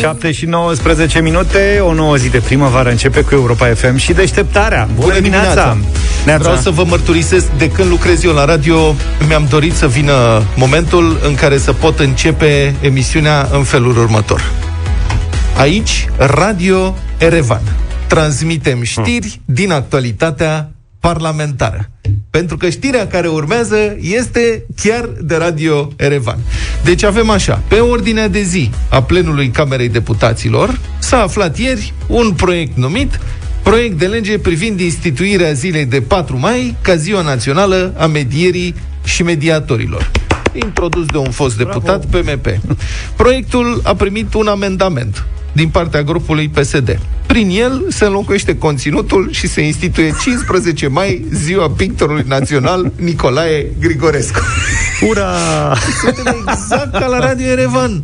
7 și 19 minute, o nouă zi de primăvară începe cu Europa FM și deșteptarea. Bună, Bună dimineața! dimineața. Vreau să vă mărturisesc, de când lucrez eu la radio, mi-am dorit să vină momentul în care să pot începe emisiunea în felul următor. Aici, Radio Erevan. Transmitem știri din actualitatea parlamentară. Pentru că știrea care urmează este chiar de Radio Erevan. Deci avem așa, pe ordinea de zi a plenului Camerei Deputaților s-a aflat ieri un proiect numit Proiect de lege privind instituirea zilei de 4 mai ca ziua națională a medierii și mediatorilor introdus de un fost deputat Bravo. PMP. Proiectul a primit un amendament din partea grupului PSD. Prin el se înlocuiește conținutul și se instituie 15 mai ziua pictorului național Nicolae Grigorescu. Ura! Suntem exact ca la Radio Erevan.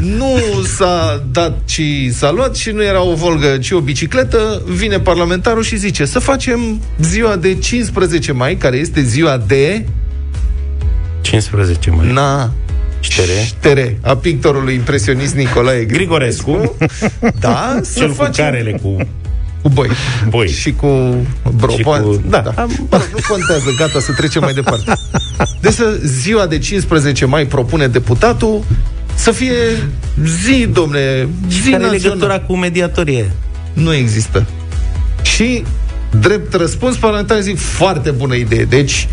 Nu s-a dat, ci s-a luat și nu era o volgă, ci o bicicletă. Vine parlamentarul și zice să facem ziua de 15 mai, care este ziua de... 15 mai. Na, Ștere. Ștere, a pictorului impresionist Nicolae Grigorescu. Da, să Cel facem... cu carele, cu cu boi. Boi. Și cu bro. Și cu... Da. da. Am... nu contează, gata, să trecem mai departe. Deci ziua de 15 mai propune deputatul să fie zi, domne, zi Care legătura cu mediatorie? Nu există. Și drept răspuns, parlamentarii zic foarte bună idee. Deci,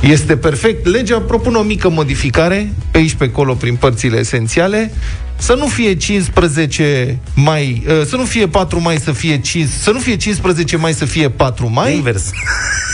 este perfect. Legea propune o mică modificare, pe aici, pe acolo, prin părțile esențiale, să nu fie 15 mai, uh, să nu fie 4 mai să fie 5, să nu fie 15 mai să fie 4 mai. Invers.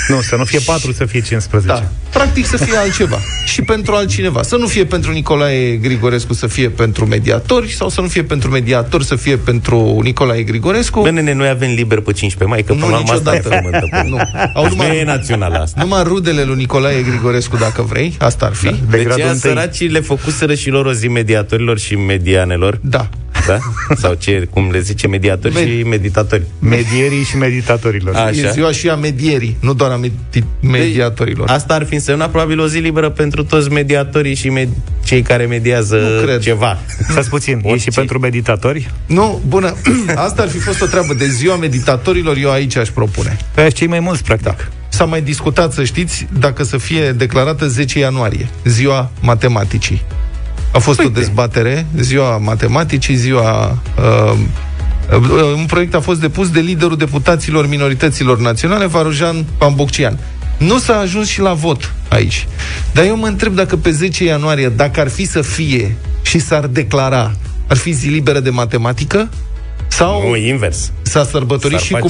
Nu, să nu fie 4, să fie 15. Da. Practic să fie altceva. și pentru altcineva. Să nu fie pentru Nicolae Grigorescu, să fie pentru mediatori, sau să nu fie pentru mediatori, să fie pentru Nicolae Grigorescu. Bine, ne, noi avem liber pe 15 mai, că nu, niciodată. Asta nu. Au numai, e națională asta. Numai rudele lui Nicolae Grigorescu, dacă vrei. Asta ar fi. Da. De deci săracii le făcuseră și lor o zi mediatorilor și medianelor. Da da? Sau ce, cum le zice, mediatori Med- și meditatori. Medierii și meditatorilor. Așa. E ziua și a medierii, nu doar a med- mediatorilor. Deci, asta ar fi însemnat probabil o zi liberă pentru toți mediatorii și med- cei care mediază nu cred. ceva. Stați puțin, e și pentru meditatori? Nu, bună. Asta ar fi fost o treabă de ziua meditatorilor, eu aici aș propune. Pe cei mai mulți, practic. Da. S-a mai discutat, să știți, dacă să fie declarată 10 ianuarie, ziua matematicii. A fost Uite. o dezbatere, ziua matematicii, ziua... Uh, uh, un proiect a fost depus de liderul deputaților minorităților naționale, Varujan Pamboccian. Nu s-a ajuns și la vot aici. Dar eu mă întreb dacă pe 10 ianuarie, dacă ar fi să fie și s-ar declara, ar fi zi liberă de matematică? Sau nu, invers. S-a sărbătorit și cu,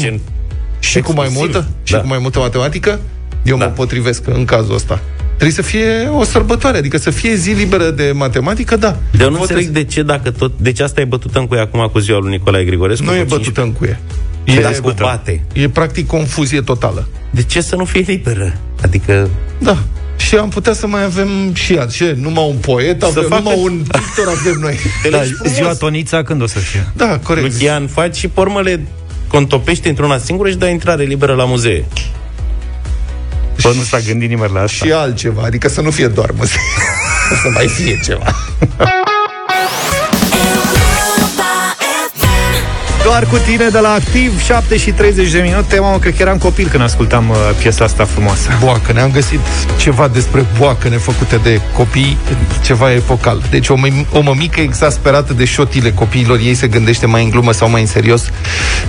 și cu mai multă? Da. Și cu mai multă matematică? Eu da. mă potrivesc în cazul ăsta. Trebuie să fie o sărbătoare, adică să fie zi liberă de matematică, da. De eu nu înțeleg de ce dacă tot... Deci asta e bătută în cuie acum cu ziua lui Nicolae Grigorescu? Nu e bătută în cuie. E, e, bate. e practic confuzie totală. De ce să nu fie liberă? Adică... Da. Și am putea să mai avem și alt. Ce? Numai un poet avem, facă... numai un pictor avem noi. Da, ziua Tonița când o să fie? Da, corect. Lucian, faci și pormele contopește într-una singură și dai intrare liberă la muzee. Bă, nu s-a gândit nimeni la asta. Și altceva, adică să nu fie doar muzică. să mai fie ceva. Doar cu tine de la Activ 7 și 30 de minute. Mamă, cred că eram copil când ascultam uh, piesa asta frumoasă. Boacă, ne-am găsit ceva despre boacăne făcute de copii Ceva epocal. Deci o, o mămică exasperată de șotile copiilor Ei se gândește mai în glumă sau mai în serios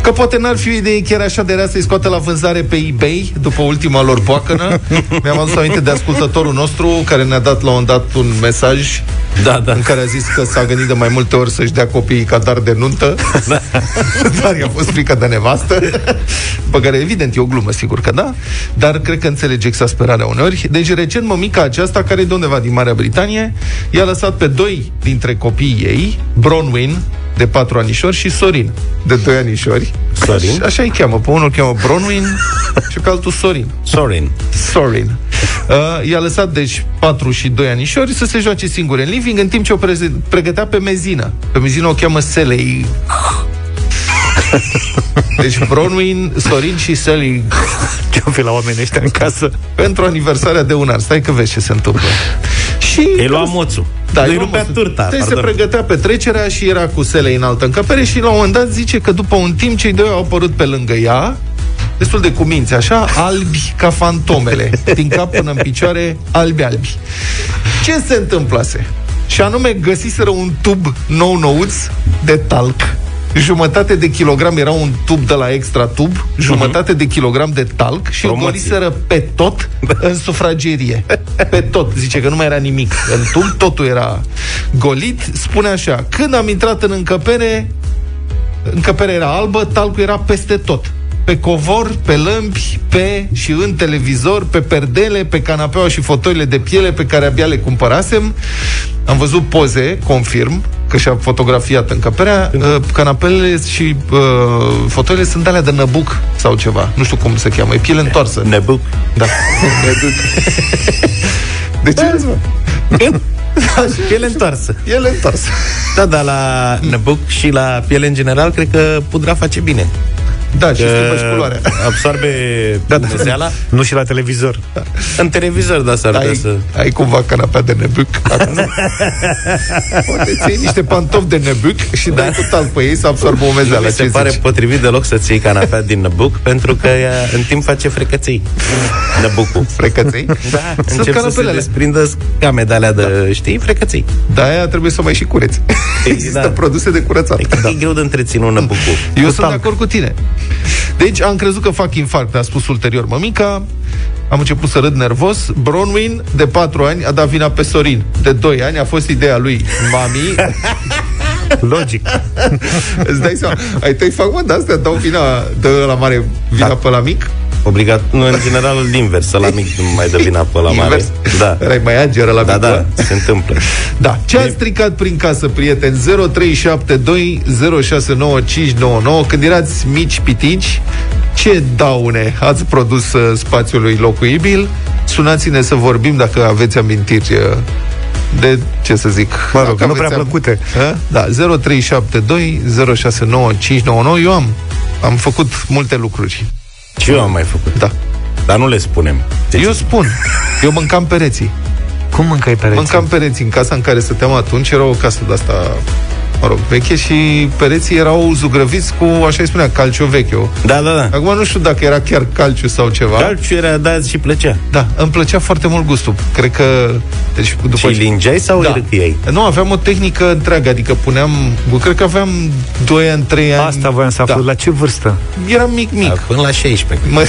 Că poate n-ar fi o idee chiar așa de rea Să-i scoată la vânzare pe eBay După ultima lor boacănă. Mi-am adus aminte de ascultătorul nostru Care ne-a dat la un dat un mesaj da, da. În care a zis că s-a gândit de mai multe ori Să-și dea copiii ca dar de nuntă. Da. Dar i-a fost frică de nevastă Pe care evident e o glumă, sigur că da Dar cred că înțelege exasperarea uneori Deci recent mămica aceasta Care e de undeva din Marea Britanie I-a lăsat pe doi dintre copiii ei Bronwyn de 4 anișori și Sorin, de 2 anișori. Sorin? Așa îi cheamă. Pe unul îl cheamă Bronwyn și pe altul Sorin. Sorin. Sorin. Uh, i-a lăsat, deci, 4 și 2 anișori să se joace singure în living, în timp ce o pre- pregătea pe mezină. Pe mezină o cheamă Selei. Deci Bronwyn, Sorin și Sally Ce-o fi la oamenii ăștia în casă? Pentru aniversarea de un an Stai că vezi ce se întâmplă Și... Ei lua moțul Da, Îi eu rupea am- turta, Deci se pardon. pregătea petrecerea și era cu sele în altă încăpere și la un moment dat zice că după un timp cei doi au apărut pe lângă ea, destul de cuminți, așa, albi ca fantomele, din cap până în picioare, albi-albi. Ce se întâmplase? Și anume găsiseră un tub nou-nouț de talc. Jumătate de kilogram era un tub de la extra tub, jumătate de kilogram de talc și îl Promoție. goliseră pe tot în sufragerie. Pe tot. Zice că nu mai era nimic în tub, totul era golit. Spune așa, când am intrat în încăpere, încăperea era albă, talcul era peste tot. Pe covor, pe lămpi, pe și în televizor, pe perdele, pe canapeaua și fotoile de piele pe care abia le cumpărasem. Am văzut poze, confirm, că și-a fotografiat încăperea. Uh, Canapelele și uh, fotoile sunt alea de năbuc sau ceva. Nu știu cum se cheamă. E piele întoarsă. Nebuc. Da. De ce? și piele întoarsă. Ele întoarsă. Da, dar la Nebuc și la piele în general, cred că pudra face bine. Da, și schimbă și culoarea. absorbe da, da. Nu și la televizor. În televizor, da, s-ar putea Ai, să... ai cumva canapea de nebuc acasă? Poate ți iei niște pantofi de nebuc și dai cu talc pe ei să absorbă Nu umezeala. mi se Ce pare zici? potrivit deloc să-ți iei canapea din Năbuc Pentru că ea în timp face frecăței Năbucul Frecăței? Da, Sunt încep să se canapelele. desprindă game de alea de, știi, frecăței Da, aia trebuie să o mai și cureți. Există da. produse de curățat. da. E greu de întreținut Năbucul Eu sunt de acord cu tine. Deci am crezut că fac infarct, a spus ulterior mămica. Am început să râd nervos. Bronwyn, de 4 ani, a dat vina pe Sorin. De 2 ani a fost ideea lui mami. Logic. Îți dai seama, ai tăi fac, mă, de astea dau vina de la mare, vina Da. pe la mic? Obligat, nu, în general invers Să la mic nu mai dă vina pe la mare Invers? Da, Erai mai ageră la da, mic, da, bă? se întâmplă Da. Ce ați stricat prin casă, prieteni? 0372069599 Când erați mici pitici, ce daune ați produs uh, spațiului locuibil? Sunați-ne să vorbim dacă aveți amintiri uh, de, ce să zic... Mă rog, dacă nu prea aveți am- plăcute. Uh? Da, 0372069599 Eu am, am făcut multe lucruri. Și eu am mai făcut Da. Dar nu le spunem deci, Eu spun, eu mâncam pereții. Cum mâncai pereții? Mâncam pereții în casa în care stăteam atunci, era o casă de asta, mă rog, veche și pereții erau zugrăviți cu, așa îi spunea, calcio veche. Da, da, da Acum nu știu dacă era chiar calciu sau ceva. Calciu era dat și plăcea Da, îmi plăcea foarte mult gustul. Cred că... Deci, după Și îi lingeai sau da. îi râcâiai? Nu, aveam o tehnică întreagă, adică puneam... Cred că aveam 2 ani, 3 ani. Asta voiam să aflu. Da. La ce vârstă? Eram mic, mic. Da, până la 16 Mă,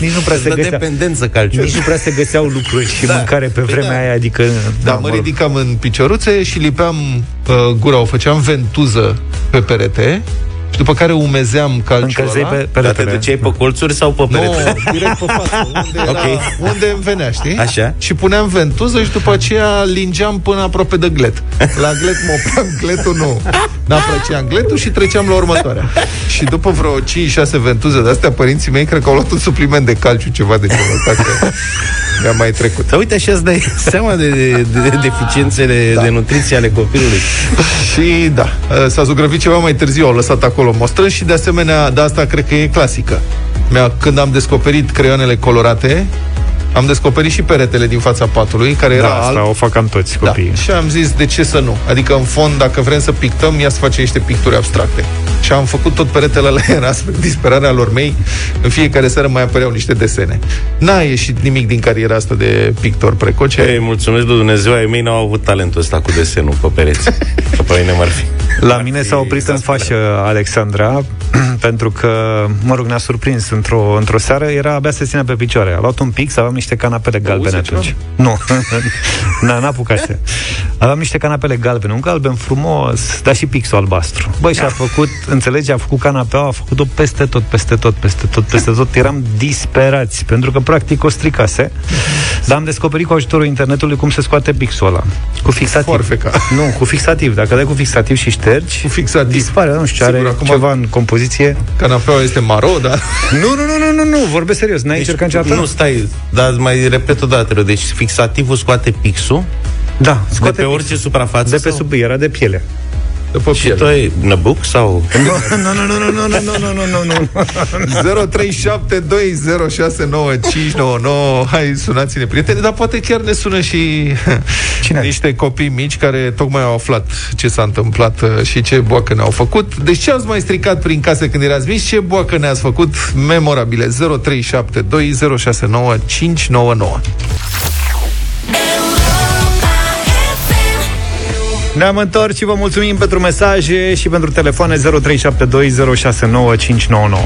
Nici nu prea se De găsea... dependență calciu Nici nu prea se găseau lucruri și Da. mâncare pe Păi vremea da. aia, adică... Da, mă mă rog. ridicam în picioruțe și lipeam uh, gura, o făceam ventuză pe perete și după care umezeam calciul Încălzeai ăla. pe Dar te peretele. duceai pe colțuri sau pe Nu, perete? direct pe față, unde, era, Ok. unde îmi venea, știi? Așa. Și puneam ventuză și după aceea lingeam până aproape de glet. La glet mă opream, gletul nu. N-apreciam gletul și treceam la următoarea. Și după vreo 5-6 ventuze de astea, părinții mei cred că au luat un supliment de calciu, ceva de genul ăsta, că mi-a mai trecut. Dar uite, așa îți dai seama de, de, de deficiențele da. de nutriție ale copilului. Și da, s-a zugrăvit ceva mai târziu, au lăsat acolo mostrând și de asemenea, de asta cred că e clasică. Mi-a, când am descoperit creioanele colorate, am descoperit și peretele din fața patului, care era Da, asta alb. o fac cam toți Da. copiii. Și am zis, de ce să nu? Adică, în fond, dacă vrem să pictăm, ia să facem niște picturi abstracte. Și am făcut tot peretele ăla, era spre disperarea lor mei. În fiecare seară mai apăreau niște desene. N-a ieșit nimic din cariera asta de pictor precoce. Ei, mulțumesc lui Dumnezeu, ai mei n-au avut talentul ăsta cu desenul pe pereți. Că pe mine m-ar fi. La mine s-a oprit în fașă Alexandra pentru că, mă rog, ne-a surprins într-o, într-o seară, era abia se ținea pe picioare. A luat un pix, aveam niște canapele galbene Auzi, atunci. Nu, n-a, n-apucase. Aveam niște canapele galbene, un galben frumos, dar și pixul albastru. Băi, și-a făcut, înțelegi, a făcut canapeaua, a făcut-o peste tot, peste tot, peste tot, peste tot. Eram disperați, pentru că practic o stricase. Dar am descoperit cu ajutorul internetului cum se scoate pixul ăla. Cu fixativ. Foarfeca. Nu, cu fixativ. Dacă dai cu fixativ și ștergi, Cu fixativ. dispare, nu știu, Sigur, are acum- ceva în compoziție. Canapeaua este maro, dar... Nu, nu, nu, nu, nu, nu, vorbesc serios. N-ai Deci, încercat niciodată? nu, stai, dar mai repet o dată. Deci fixativul scoate pixul Da, de scoate pe orice suprafață de pe sau? sub, era de piele. După Și piele. tu ai năbuc sau... Nu, nu, nu, nu, nu, nu, nu, nu, nu, nu. 0372069599 Hai, sunați-ne, prieteni Dar poate chiar ne sună și Cine? niște copii mici Care tocmai au aflat ce s-a întâmplat uh, Și ce boacă ne-au făcut Deci ce ați mai stricat prin casă când erați mici Ce boacă ne-ați făcut memorabile 0372069599 Ne-am întors și vă mulțumim pentru mesaje și pentru telefoane 0372069599.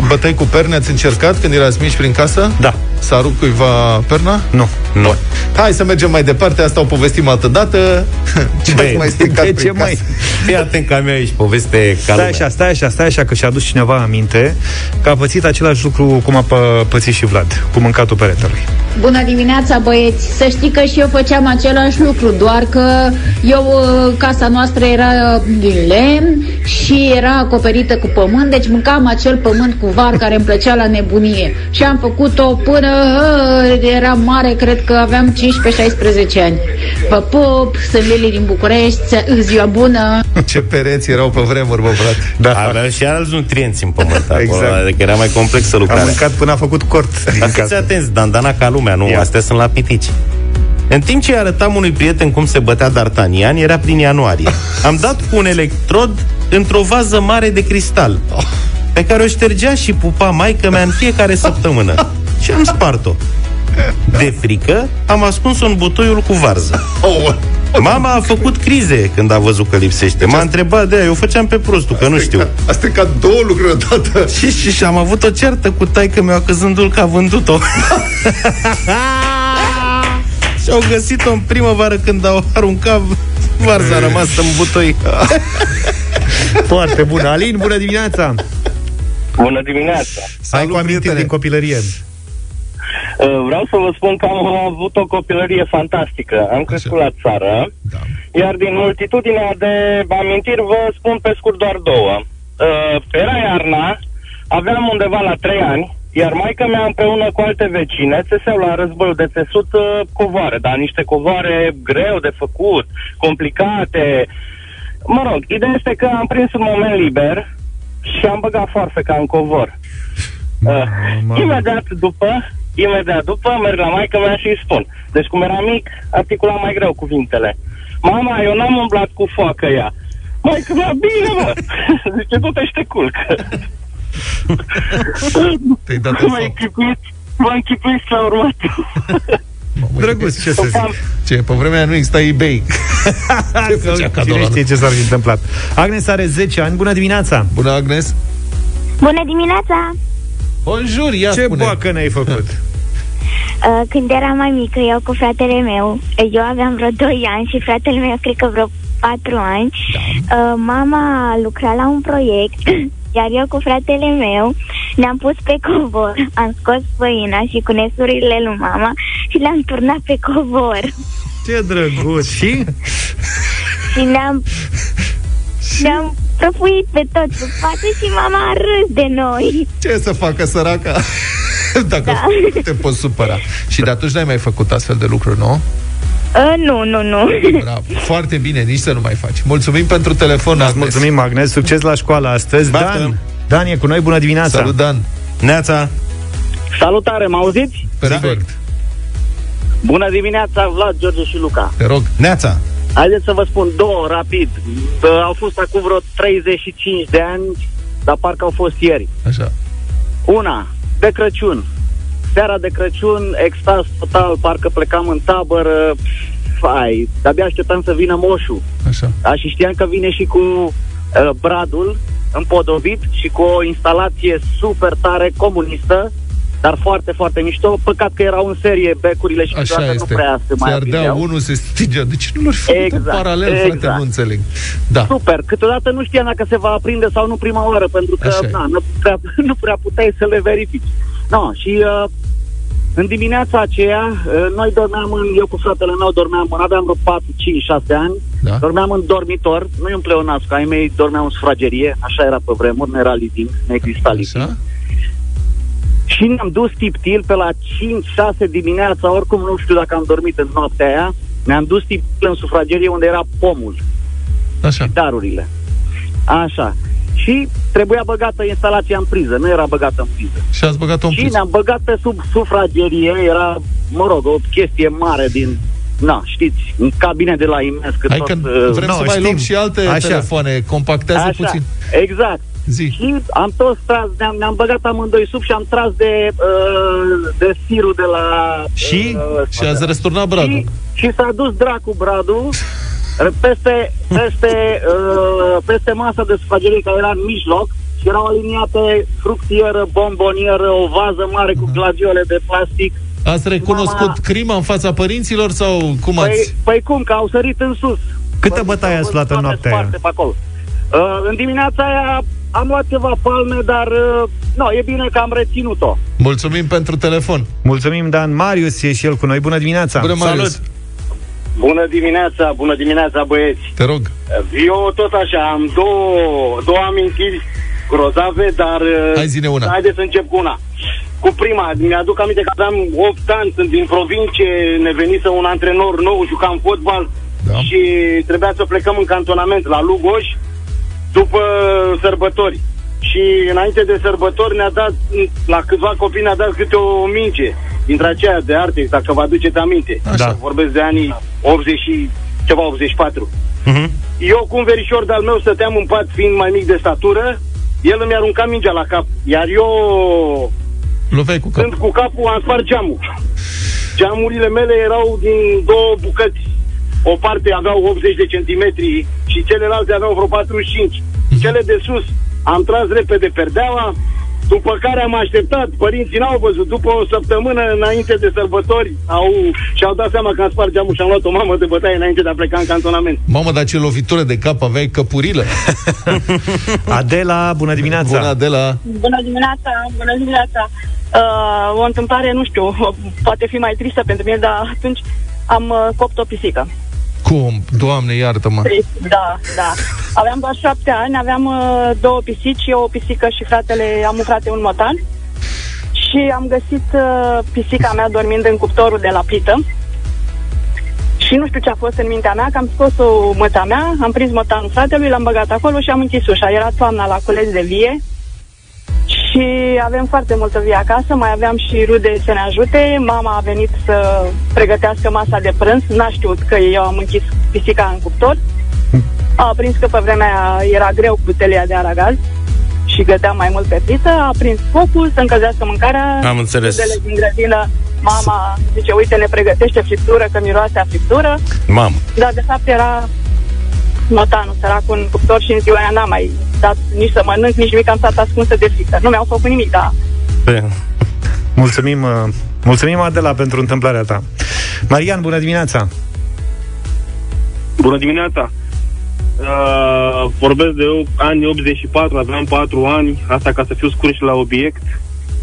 Bătăi cu perne ați încercat când erați mici prin casă? Da. S-a rupt cuiva perna? Nu. Nu. Hai să mergem mai departe, asta o povestim altă dată. Ce ați Băi, mai stricat de prin ce casă? mai? Fii atent că am eu aici poveste ca Stai lumea. așa, stai așa, stai așa, că și-a adus cineva aminte că a pățit același lucru cum a pă- pățit și Vlad, cu mâncatul peretelui. Bună dimineața, băieți! Să știi că și eu făceam același lucru, doar că eu, uh, casa noastră era din lemn și era acoperită cu pământ, deci mâncam acel pământ cu var care îmi plăcea la nebunie. Și am făcut-o până uh, eram mare, cred că aveam 15-16 ani. Vă pup, sunt Lili din București, ziua bună! Ce pereți erau pe vremuri, bă, frate. Da, Avea și alți nutrienți în pământ acolo, Exact. adică era mai complexă a lucrarea. mâncat până a făcut cort din Dar fiți casă. atenți, dandana ca lumea, nu, Ia. astea sunt la pitici. În timp ce îi arătam unui prieten cum se bătea D'Artagnan, era prin ianuarie. Am dat cu un electrod într-o vază mare de cristal, pe care o ștergea și pupa maică mea în fiecare săptămână. Și am spart-o. De frică, am ascuns-o în butoiul cu varză. Oh, Mama a făcut crize când a văzut că lipsește. M-a întrebat de aia, eu făceam pe prostul, că nu știu. A stricat două lucruri odată. Și, și, și am avut o ceartă cu taică mea căzându-l că a vândut-o. și au găsit-o în primăvară când au aruncat varza a rămas în butoi. Foarte bună. Alin, bună dimineața! Bună dimineața! Ai cu amintiri prietene. din copilărie. Uh, Vreau să vă spun că am avut o copilărie fantastică. Am crescut la țară, Da. iar din multitudinea de amintiri vă spun pe scurt doar două. Uh, Era iarna, aveam undeva la trei ani, iar maica mea împreună cu alte vecine țeseau la războiul de țesut uh, covoare, dar niște covoare greu de făcut, complicate. Mă rog, ideea este că am prins un moment liber și am băgat foarfeca în covor. Uh, Mamă. imediat după, imediat după, merg la maică mea și îi spun. Deci cum era mic, articulam mai greu cuvintele. Mama, eu n-am umblat cu foacă ea. Maică mea, bine, mă! Zice, du-te și te culcă. Te-ai dat M-a în foc. închipuit, m-a închipuit la următul. Drăguț, ce să zic? Am- Ce, pe vremea aia nu exista eBay. Ce făcea cadou Cine la știe ce s-ar fi întâmplat. Agnes are 10 ani. Bună dimineața! Bună, Agnes. Bună dimineața! Bonjour, ia Ce spune. boacă ne-ai făcut? Uh, Când eram mai mică, eu cu fratele meu, eu aveam vreo 2 ani și fratele meu cred că vreo 4 ani, uh, mama lucra la un proiect, iar eu cu fratele meu ne-am pus pe covor, am scos făina și cu nesurile lui mama și le-am turnat pe covor Ce drăguț! Și? și ne-am, ne-am prăfuit pe tot pe față și mama a râs de noi. Ce să facă săraca? Dacă Da. te poți supăra. Și de atunci n-ai mai făcut astfel de lucruri, nu? Uh, nu, nu, nu. Bravo. Foarte bine, nici să nu mai faci. Mulțumim pentru telefon, Îți Agnes. mulțumim, Agnes. Succes la școală astăzi. Baftă. Dan, Dan e cu noi. Bună dimineața! Salut, Dan. Neața, Salutare, mă auziți? Perfect. Bună dimineața, Vlad, George și Luca. Te rog. neața. Haideți să vă spun două, rapid. Uh, Au fost acum vreo 35 de ani, dar parcă au fost ieri. Așa. Una, de Crăciun. Seara de Crăciun, extaz total, parcă plecam în tabără, fai, de-abia așteptam să vină moșul. Așa. Da, și știam că vine și cu uh, bradul împodobit și cu o instalație super tare comunistă, dar foarte, foarte mișto. Păcat că erau în serie becurile și Așa câteodată este. nu prea se mai Se ardea aprindeau. unul, se stingea. De ce nu l-ar fi făcut Exact, în paralel, frate? exact. Nu înțeleg. Da. Super. Câteodată nu știam dacă se va aprinde sau nu prima oară, pentru că Așa e. na, nu, prea, nu prea puteai să le verifici. No, și uh, în dimineața aceea, uh, noi dormeam în, eu cu fratele meu dormeam, în- aveam vreo 4, 5, 6 ani, Da. dormeam în dormitor, nu în pleonascu, ai mei dormeau în sufragerie, așa era pe vremuri, nu era living, nu exista living. Așa? Și ne-am dus tiptil pe la 5-6 dimineața, oricum nu știu dacă am dormit în noaptea aia, ne-am dus tiptil în sufragerie unde era pomul Așa. darurile. Așa. Și trebuia băgată instalația în priză, nu era băgată în priză. Și ați băgat-o în Și priză. ne-am băgat pe sub sufragerie, era, mă rog, o chestie mare din, na, știți, un cabinet de la imens, că Hai tot... că uh, vrem no, să mai știm. luăm și alte Așa. telefoane. Compactează Așa, puțin. exact. Zi. Și am tot tras, ne-am, ne-am băgat amândoi sub și am tras de, uh, de firul de la... Și? Uh, Și ați răsturnat bradul. și, și s-a dus dracu bradul peste, peste, uh, peste masa de sufragerie care era în mijloc și erau aliniate fructieră, bombonieră, o vază mare cu gladiole de plastic. Ați recunoscut Mama- crima în fața părinților sau cum Păi, ați... păi cum, că au sărit în sus. Câtă Păi, bătaie au ați văzut luat în toate noaptea aia? sparte Pe acolo. Uh, în dimineața aia am luat ceva palme, dar uh, no, e bine că am reținut-o. Mulțumim pentru telefon. Mulțumim, Dan. Marius e și el cu noi. Bună dimineața! Bună, Marius. Salut! Bună dimineața, bună dimineața băieți. Te rog. Eu tot așa am două, două amintiri grozave, dar uh, Hai, zine una. haideți să încep cu una. Cu prima, mi-aduc aminte că aveam 8 ani, sunt din provincie, ne venise un antrenor nou, jucam fotbal Da. și trebuia să plecăm în cantonament la Lugoș după sărbători. Și înainte de sărbători ne-a dat, la câțiva copii ne-a dat câte o minge dintre aceea de Artex, dacă vă aduceți aminte. Da. Vorbesc de anii 80 și ceva, 84. Mhm. Eu cu un verișor de-al meu stăteam în pat fiind mai mic de statură, el îmi arunca mingea la cap, iar eu Loveai cu cap. când cu capul am spart geamul. Geamurile mele erau din două bucăți. O parte aveau 80 de centimetri și celelalte aveau vreo 45. Cele de sus am tras repede perdeaua, după care am așteptat, părinții n-au văzut, după o săptămână înainte de sărbători au, și-au dat seama că am spart geamul și am luat o mamă de bătaie înainte de a pleca în cantonament. Mamă, dar ce lovitură de cap aveai căpurilă. Adela, bună dimineața! Bună, de la... Bună dimineața, bună dimineața. Uh, o întâmplare, nu știu, poate fi mai tristă pentru mine, dar atunci am uh, copt o pisică. Cum? Doamne, iartă-mă. Da, da. Aveam doar șapte ani, aveam uh, două pisici, eu o pisică și fratele, am un frate, un motan. Și am găsit uh, pisica mea dormind în cuptorul de la plită. Și nu știu ce a fost în mintea mea, că am scos o măta mea, am prins motanul fratelui, l-am băgat acolo și am închis ușa. Era toamna la colegi de vie și avem foarte multă vie acasă, mai aveam și rude să ne ajute. Mama a venit să pregătească masa de prânz, n-a știut că eu am închis pisica în cuptor. A prins că pe vremea aia era greu cu telia de aragaz și găteam mai mult pe plită, a prins focul să încălzească mâncarea. Am înțeles. Rudele din grădină, mama zice, uite, ne pregătește friptură, că miroase a friptură. Mamă. Dar de fapt era motanul săracul în cuptor și în ziua aia n-am mai dat nici să mănânc, nici nimic, am stat ascunsă de frică. Nu mi-au făcut nimic, dar Pe- Mulțumim, uh, mulțumim, Adela, pentru întâmplarea ta. Marian, bună dimineața! Bună dimineața! Uh, vorbesc de eu, anii 84, aveam 4 ani, asta ca să fiu scurt și la obiect.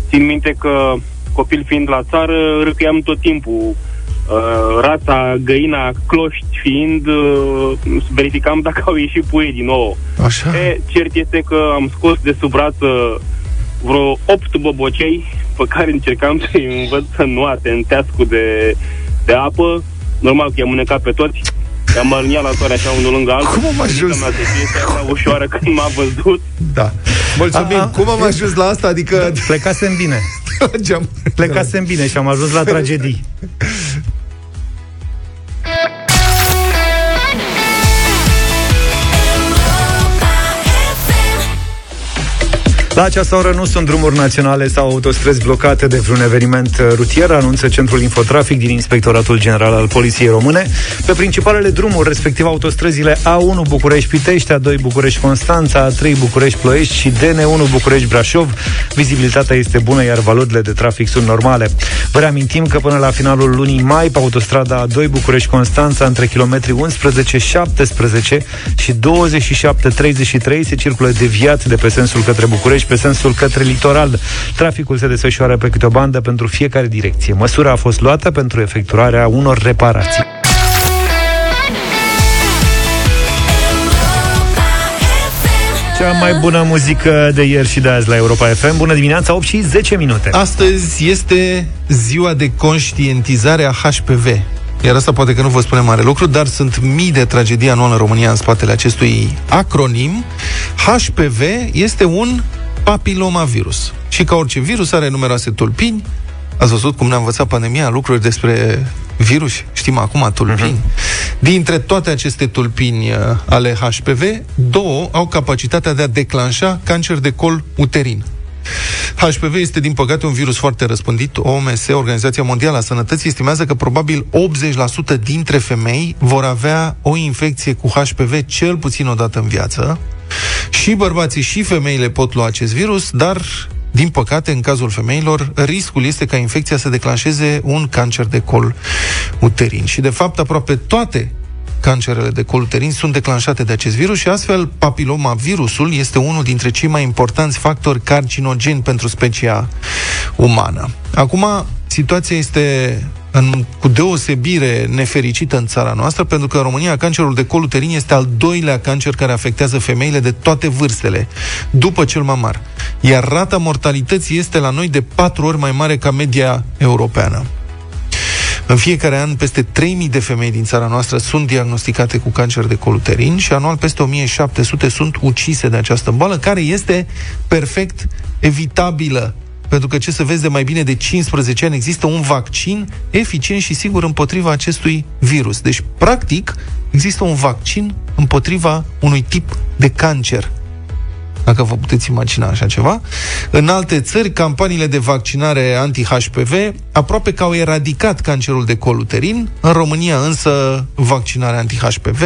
Țin minte că copil fiind la țară, râcăiam tot timpul. Uh, rața, găina, cloști fiind, uh, verificam dacă au ieșit puii din nou. Așa? E, cert este că am scos de sub brață vreo 8 bobocei pe care încercam să-i învăț să nuate în teascul de, de apă. Normal că i-am mânecat pe toți. I-am aliniat la soare așa unul lângă altul. Cum am ajuns? Mea să fie așa ușoară când m-a văzut. Da. Mulțumim. A, a, Cum am ajuns la asta? Adică... Plecasem bine. Geam... Plecasem bine și am ajuns la tragedii. La această oră nu sunt drumuri naționale sau autostrăzi blocate de vreun eveniment rutier, anunță Centrul Infotrafic din Inspectoratul General al Poliției Române. Pe principalele drumuri, respectiv autostrăzile A1 București-Pitești, A2 București-Constanța, A3 București-Ploiești și DN1 București-Brașov, vizibilitatea este bună, iar valorile de trafic sunt normale. Vă reamintim că până la finalul lunii mai, pe autostrada A2 București-Constanța, între kilometri 11-17 și 27-33 se circulă deviat de pe sensul către București pe sensul către litoral. Traficul se desfășoară pe câte o bandă pentru fiecare direcție. Măsura a fost luată pentru efectuarea unor reparații. Cea mai bună muzică de ieri și de azi la Europa FM. Bună dimineața, 8 și 10 minute. Astăzi este ziua de conștientizare a HPV. iar asta poate că nu vă spune mare lucru, dar sunt mii de tragedii anual în România în spatele acestui acronim. HPV este un papilomavirus. Și ca orice virus are numeroase tulpini. Ați văzut cum ne-a învățat pandemia lucruri despre virus? Știm acum tulpini. Uh-huh. Dintre toate aceste tulpini uh, ale HPV, două au capacitatea de a declanșa cancer de col uterin. HPV este, din păcate, un virus foarte răspândit. OMS, Organizația Mondială a Sănătății, estimează că probabil 80% dintre femei vor avea o infecție cu HPV cel puțin o dată în viață. Și bărbații și femeile pot lua acest virus, dar din păcate, în cazul femeilor, riscul este ca infecția să declanșeze un cancer de col uterin. Și, de fapt, aproape toate cancerele de col uterin sunt declanșate de acest virus și astfel papilomavirusul este unul dintre cei mai importanți factori carcinogeni pentru specia umană. Acum, situația este în, cu deosebire nefericită în țara noastră, pentru că în România cancerul de col uterin este al doilea cancer care afectează femeile de toate vârstele, după cel mamar. Iar rata mortalității este la noi de patru ori mai mare ca media europeană. În fiecare an, peste 3.000 de femei din țara noastră sunt diagnosticate cu cancer de col uterin și anual peste 1.700 sunt ucise de această boală, care este perfect evitabilă pentru că ce să vezi de mai bine de 15 ani există un vaccin eficient și sigur împotriva acestui virus. Deci, practic, există un vaccin împotriva unui tip de cancer dacă vă puteți imagina așa ceva. În alte țări, campaniile de vaccinare anti-HPV aproape că au eradicat cancerul de col uterin. În România, însă, vaccinarea anti-HPV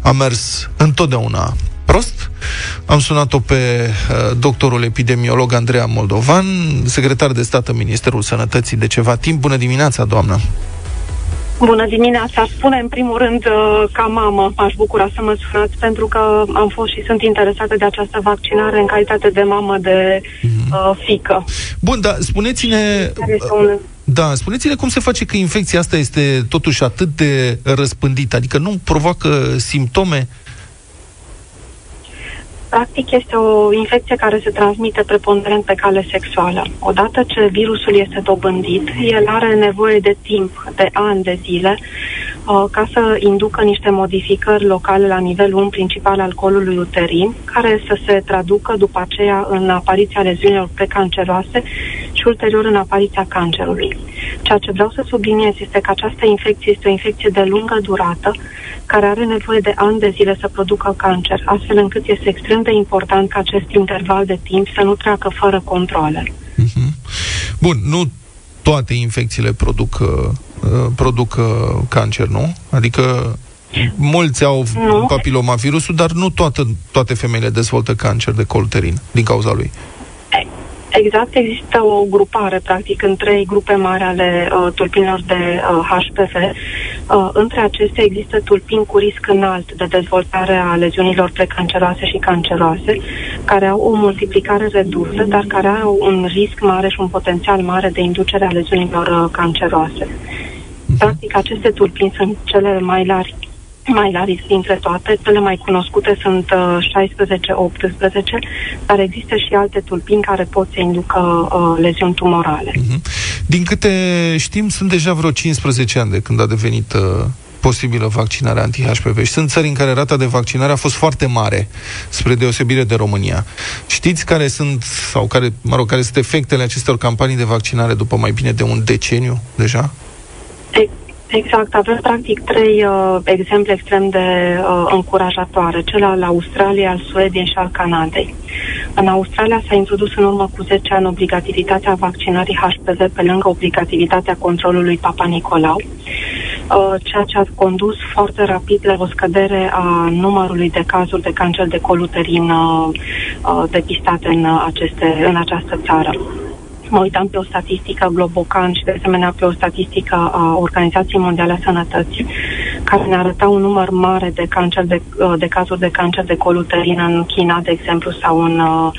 a mers întotdeauna prost. Am sunat-o pe uh, doctorul epidemiolog Andreea Moldovan, secretar de stat în Ministerul Sănătății de ceva timp. Bună dimineața, doamnă! Bună dimineața! Spune în primul rând, uh, ca mamă, aș bucura să mă sunați pentru că am fost și sunt interesată de această vaccinare în calitate de mamă de mm-hmm. uh, fică. Bun, dar spuneți-ne... Un... Da, spuneți-ne cum se face că infecția asta este totuși atât de răspândită, adică nu provoacă simptome Practic este o infecție care se transmite preponderent pe cale sexuală. Odată ce virusul este dobândit, el are nevoie de timp, de ani de zile, uh, ca să inducă niște modificări locale la nivelul un principal al colului uterin, care să se traducă după aceea în apariția leziunilor precanceroase și ulterior în apariția cancerului. Ceea ce vreau să subliniez este că această infecție este o infecție de lungă durată, care are nevoie de ani de zile să producă cancer, astfel încât este extrem de important ca acest interval de timp să nu treacă fără controle. Mm-hmm. Bun, nu toate infecțiile produc, uh, uh, produc uh, cancer, nu? Adică mulți au nu. papilomavirusul, dar nu toate, toate femeile dezvoltă cancer de colterin din cauza lui. Exact, există o grupare, practic, în trei grupe mari ale uh, tulpinilor de uh, HPV. Uh, între acestea există tulpini cu risc înalt de dezvoltare a leziunilor precanceroase și canceroase, care au o multiplicare redusă, dar care au un risc mare și un potențial mare de inducere a leziunilor uh, canceroase. Practic, aceste tulpini sunt cele mai largi mai la risc dintre toate. Cele mai cunoscute sunt uh, 16-18, dar există și alte tulpini care pot să inducă uh, leziuni tumorale. Uh-huh. Din câte știm, sunt deja vreo 15 ani de când a devenit uh, posibilă vaccinarea anti-HPV și sunt țări în care rata de vaccinare a fost foarte mare, spre deosebire de România. Știți care sunt, sau care, mă rog, care sunt efectele acestor campanii de vaccinare după mai bine de un deceniu deja? Exact, avem practic trei uh, exemple extrem de uh, încurajatoare, cel al Australiei, al Suediei și al Canadei. În Australia s-a introdus în urmă cu 10 ani obligativitatea vaccinării HPV pe lângă obligativitatea controlului Papa Nicolau, uh, ceea ce a condus foarte rapid la o scădere a numărului de cazuri de cancer de col uterin uh, uh, depistate în, aceste, în această țară mă uitam pe o statistică Globocan și de asemenea pe o statistică a Organizației Mondiale a Sănătății, care ne arăta un număr mare de, cancer de, uh, de cazuri de cancer de col uterin în China, de exemplu, sau în uh,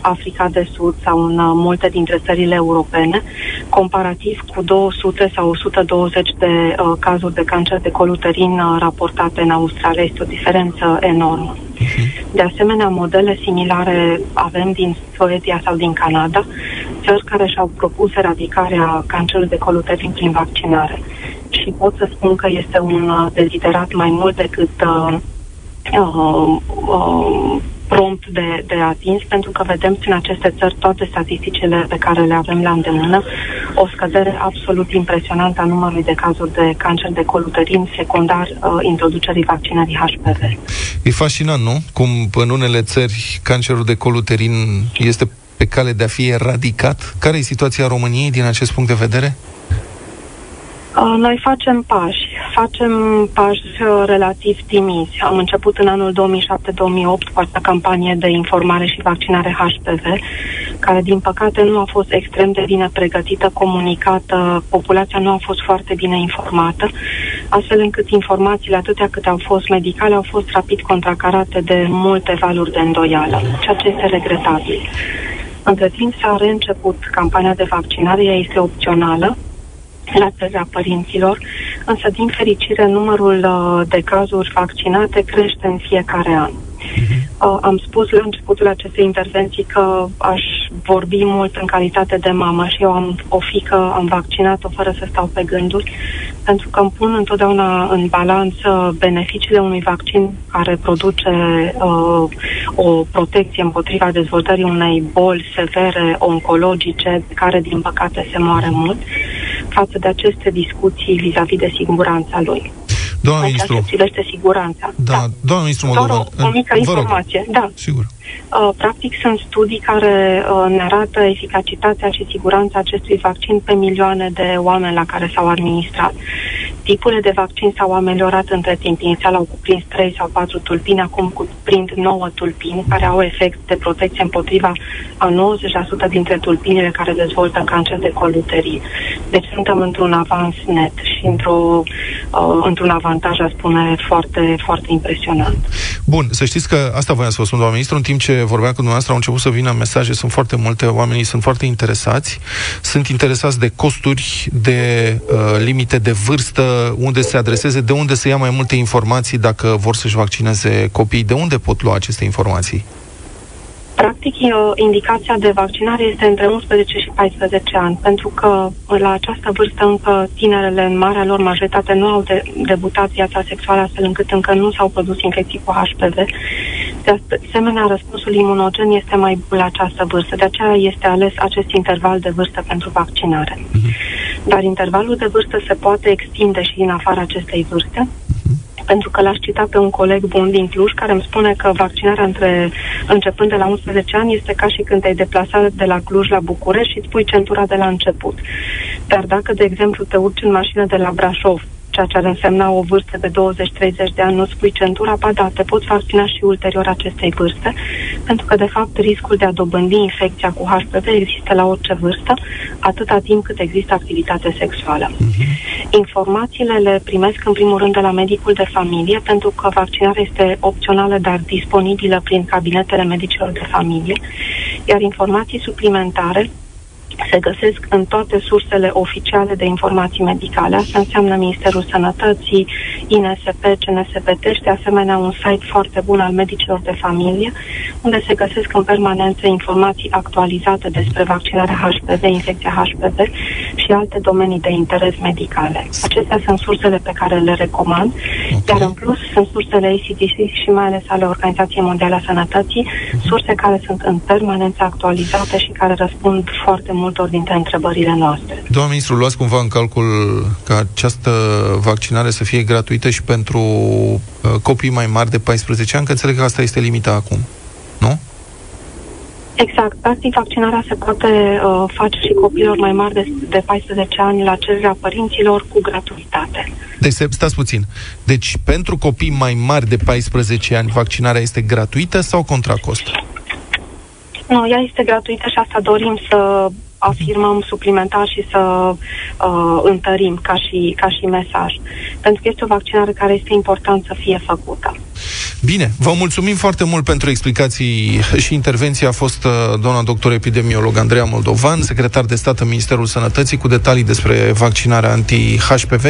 Africa de Sud sau în uh, multe dintre țările europene, comparativ cu 200 sau 120 de uh, cazuri de cancer de col uterin uh, raportate în Australia. Este o diferență enormă. Mhm. De asemenea, modele similare avem din Suedia sau din Canada, țări care și-au propus eradicarea cancerului de col uterin prin vaccinare. și pot să spun că este un uh, deziderat mai mult decât uh, uh, uh, prompt de, de atins, pentru că vedem în aceste țări toate statisticile pe care le avem la îndemână, o scădere absolut impresionantă a numărului de cazuri de cancer de coluterin secundar uh, introducerii vaccinării HPV. E fascinant, nu? Cum în unele țări cancerul de coluterin este pe cale de a fi eradicat. Care e situația României din acest punct de vedere? Uh, noi facem pași, facem pași uh, relativ timizi. Am început în anul 2007-2008 cu această campanie de informare și vaccinare HPV, care din păcate nu a fost extrem de bine pregătită, comunicată, populația nu a fost foarte bine informată, astfel încât informațiile, atâtea câte au fost medicale, au fost rapid contracarate de multe valuri de îndoială, ceea ce este regretabil. Între timp s-a reînceput campania de vaccinare, ea este opțională, la cererea părinților, însă, din fericire, numărul uh, de cazuri vaccinate crește în fiecare an. Uh, am spus la începutul acestei intervenții că aș vorbi mult în calitate de mamă și eu am o fică, am vaccinat-o fără să stau pe gânduri, pentru că îmi pun întotdeauna în balanță beneficiile unui vaccin care produce uh, o protecție împotriva dezvoltării unei boli severe oncologice, care din păcate se moare mult, față de aceste discuții vis-a-vis de siguranța lui. Doamna ministru. Se privește siguranța. Da, da. doamna ministru Moldovan. Doar o, o mică informație. Da. Sigur. Uh, practic sunt studii care uh, ne arată eficacitatea și siguranța acestui vaccin pe milioane de oameni la care s-au administrat. Tipurile de vaccin s-au ameliorat între timp. Inițial au cuprins 3 sau 4 tulpini, acum cuprind 9 tulpini, care au efect de protecție împotriva a 90% dintre tulpinile care dezvoltă cancer de col uterin. Deci suntem într-un avans net și într-o, uh, într-un avantaj, a spune, foarte, foarte impresionant. Bun, să știți că asta voiam să vă spun, doamna ministru, în timp ce vorbeam cu dumneavoastră, au început să vină mesaje, sunt foarte multe, oamenii sunt foarte interesați, sunt interesați de costuri, de uh, limite de vârstă, unde se adreseze, de unde să ia mai multe informații dacă vor să-și vaccineze copiii, de unde pot lua aceste informații? Practic, indicația de vaccinare este între 11 și 14 ani, pentru că la această vârstă încă tinerele, în marea lor majoritate, nu au de, debutat viața sexuală astfel încât încă nu s-au produs infecții cu HPV. De asemenea, răspunsul imunogen este mai bun la această vârstă, de aceea este ales acest interval de vârstă pentru vaccinare. Mhm. Dar intervalul de vârstă se poate extinde și în afara acestei vârste, pentru că l-aș cita pe un coleg bun din Cluj care îmi spune că vaccinarea între, începând de la 11 ani este ca și când te-ai deplasat de la Cluj la București și îți pui centura de la început. Dar dacă, de exemplu, te urci în mașină de la Brașov ceea ce ar însemna o vârstă de 20-30 de ani, nu spui centura, ba da, te poți vaccina și ulterior acestei vârste, pentru că, de fapt, riscul de a dobândi infecția cu HPV există la orice vârstă, atâta timp cât există activitate sexuală. Uh-huh. Informațiile le primesc, în primul rând, de la medicul de familie, pentru că vaccinarea este opțională, dar disponibilă prin cabinetele medicilor de familie, iar informații suplimentare se găsesc în toate sursele oficiale de informații medicale. Asta înseamnă Ministerul Sănătății, INSP, CNSPT și de asemenea un site foarte bun al medicilor de familie, unde se găsesc în permanență informații actualizate despre vaccinarea HPV, infecția HPV și alte domenii de interes medicale. Acestea sunt sursele pe care le recomand, okay. iar în plus sunt sursele ACDC și mai ales ale Organizației Mondiale a Sănătății, surse care sunt în permanență actualizate și care răspund foarte mult multor dintre întrebările noastre. Doamna ministru, luați cumva în calcul ca această vaccinare să fie gratuită și pentru uh, copii mai mari de 14 ani, că înțeleg că asta este limita acum, nu? Exact. Practic, vaccinarea se poate uh, face și copiilor mai mari de, de 14 ani la cererea părinților cu gratuitate. Deci, stați puțin. Deci, pentru copii mai mari de 14 ani, vaccinarea este gratuită sau contra cost? Nu, ea este gratuită și asta dorim să afirmăm suplimentar și să uh, întărim ca și, ca și mesaj. Pentru că este o vaccinare care este important să fie făcută. Bine, vă mulțumim foarte mult pentru explicații și intervenția. A fost uh, doamna doctor epidemiolog Andreea Moldovan, secretar de stat în Ministerul Sănătății, cu detalii despre vaccinarea anti-HPV.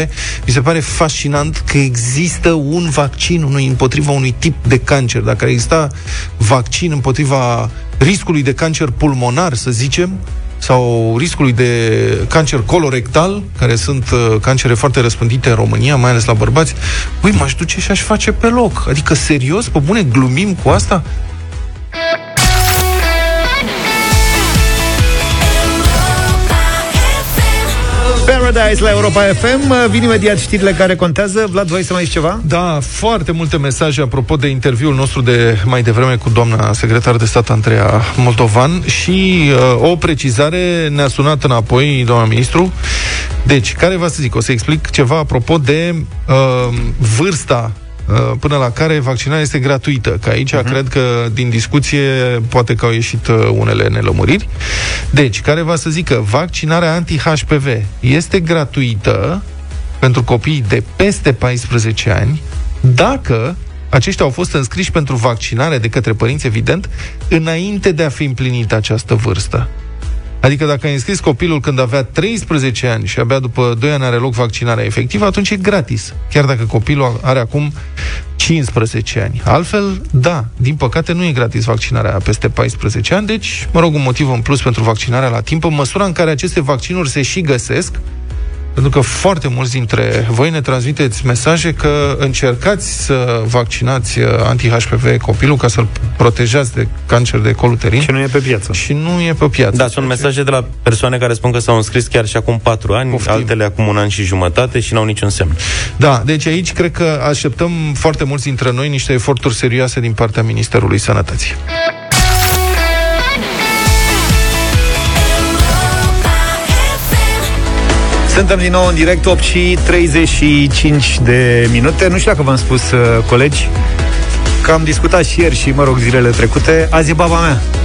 Mi se pare fascinant că există un vaccin unui, împotriva unui tip de cancer. Dacă exista vaccin împotriva riscului de cancer pulmonar, să zicem, sau riscului de cancer colorectal, care sunt uh, cancere foarte răspândite în România, mai ales la bărbați, ui, m-aș duce și aș face pe loc. Adică, serios, pe bune, glumim cu asta? Paradise la Europa FM. Vin imediat știrile care contează. Vlad, voi să mai zici ceva? Da, foarte multe mesaje apropo de interviul nostru de mai devreme cu doamna secretar de stat Andreea Moldovan și uh, o precizare ne-a sunat înapoi doamna ministru. Deci, care va să zic? O să explic ceva apropo de uh, vârsta Uh, până la care vaccinarea este gratuită. Că aici uh-huh. cred că din discuție poate că au ieșit uh, unele nelămuriri. Deci, care va să zică, vaccinarea anti-HPV este gratuită pentru copii de peste 14 ani dacă aceștia au fost înscriși pentru vaccinare de către părinți, evident, înainte de a fi împlinit această vârstă. Adică dacă ai înscris copilul când avea 13 ani și abia după 2 ani are loc vaccinarea efectivă, atunci e gratis. Chiar dacă copilul are acum 15 ani. Altfel, da, din păcate nu e gratis vaccinarea peste 14 ani, deci, mă rog, un motiv în plus pentru vaccinarea la timp, în măsura în care aceste vaccinuri se și găsesc, pentru că foarte mulți dintre voi ne transmiteți mesaje că încercați să vaccinați uh, anti-HPV copilul ca să-l protejați de cancer de col uterin. Și nu e pe piață. Și nu e pe piață. Da, sunt mesaje de la persoane care spun că s-au înscris chiar și acum patru ani, Poftim. altele acum un an și jumătate și n-au niciun semn. Da, deci aici cred că așteptăm foarte mulți dintre noi niște eforturi serioase din partea Ministerului Sănătății. Suntem din nou în direct, 8 și 35 de minute. Nu știu dacă v-am spus, uh, colegi, că am discutat și ieri și, mă rog, zilele trecute. Azi e baba mea.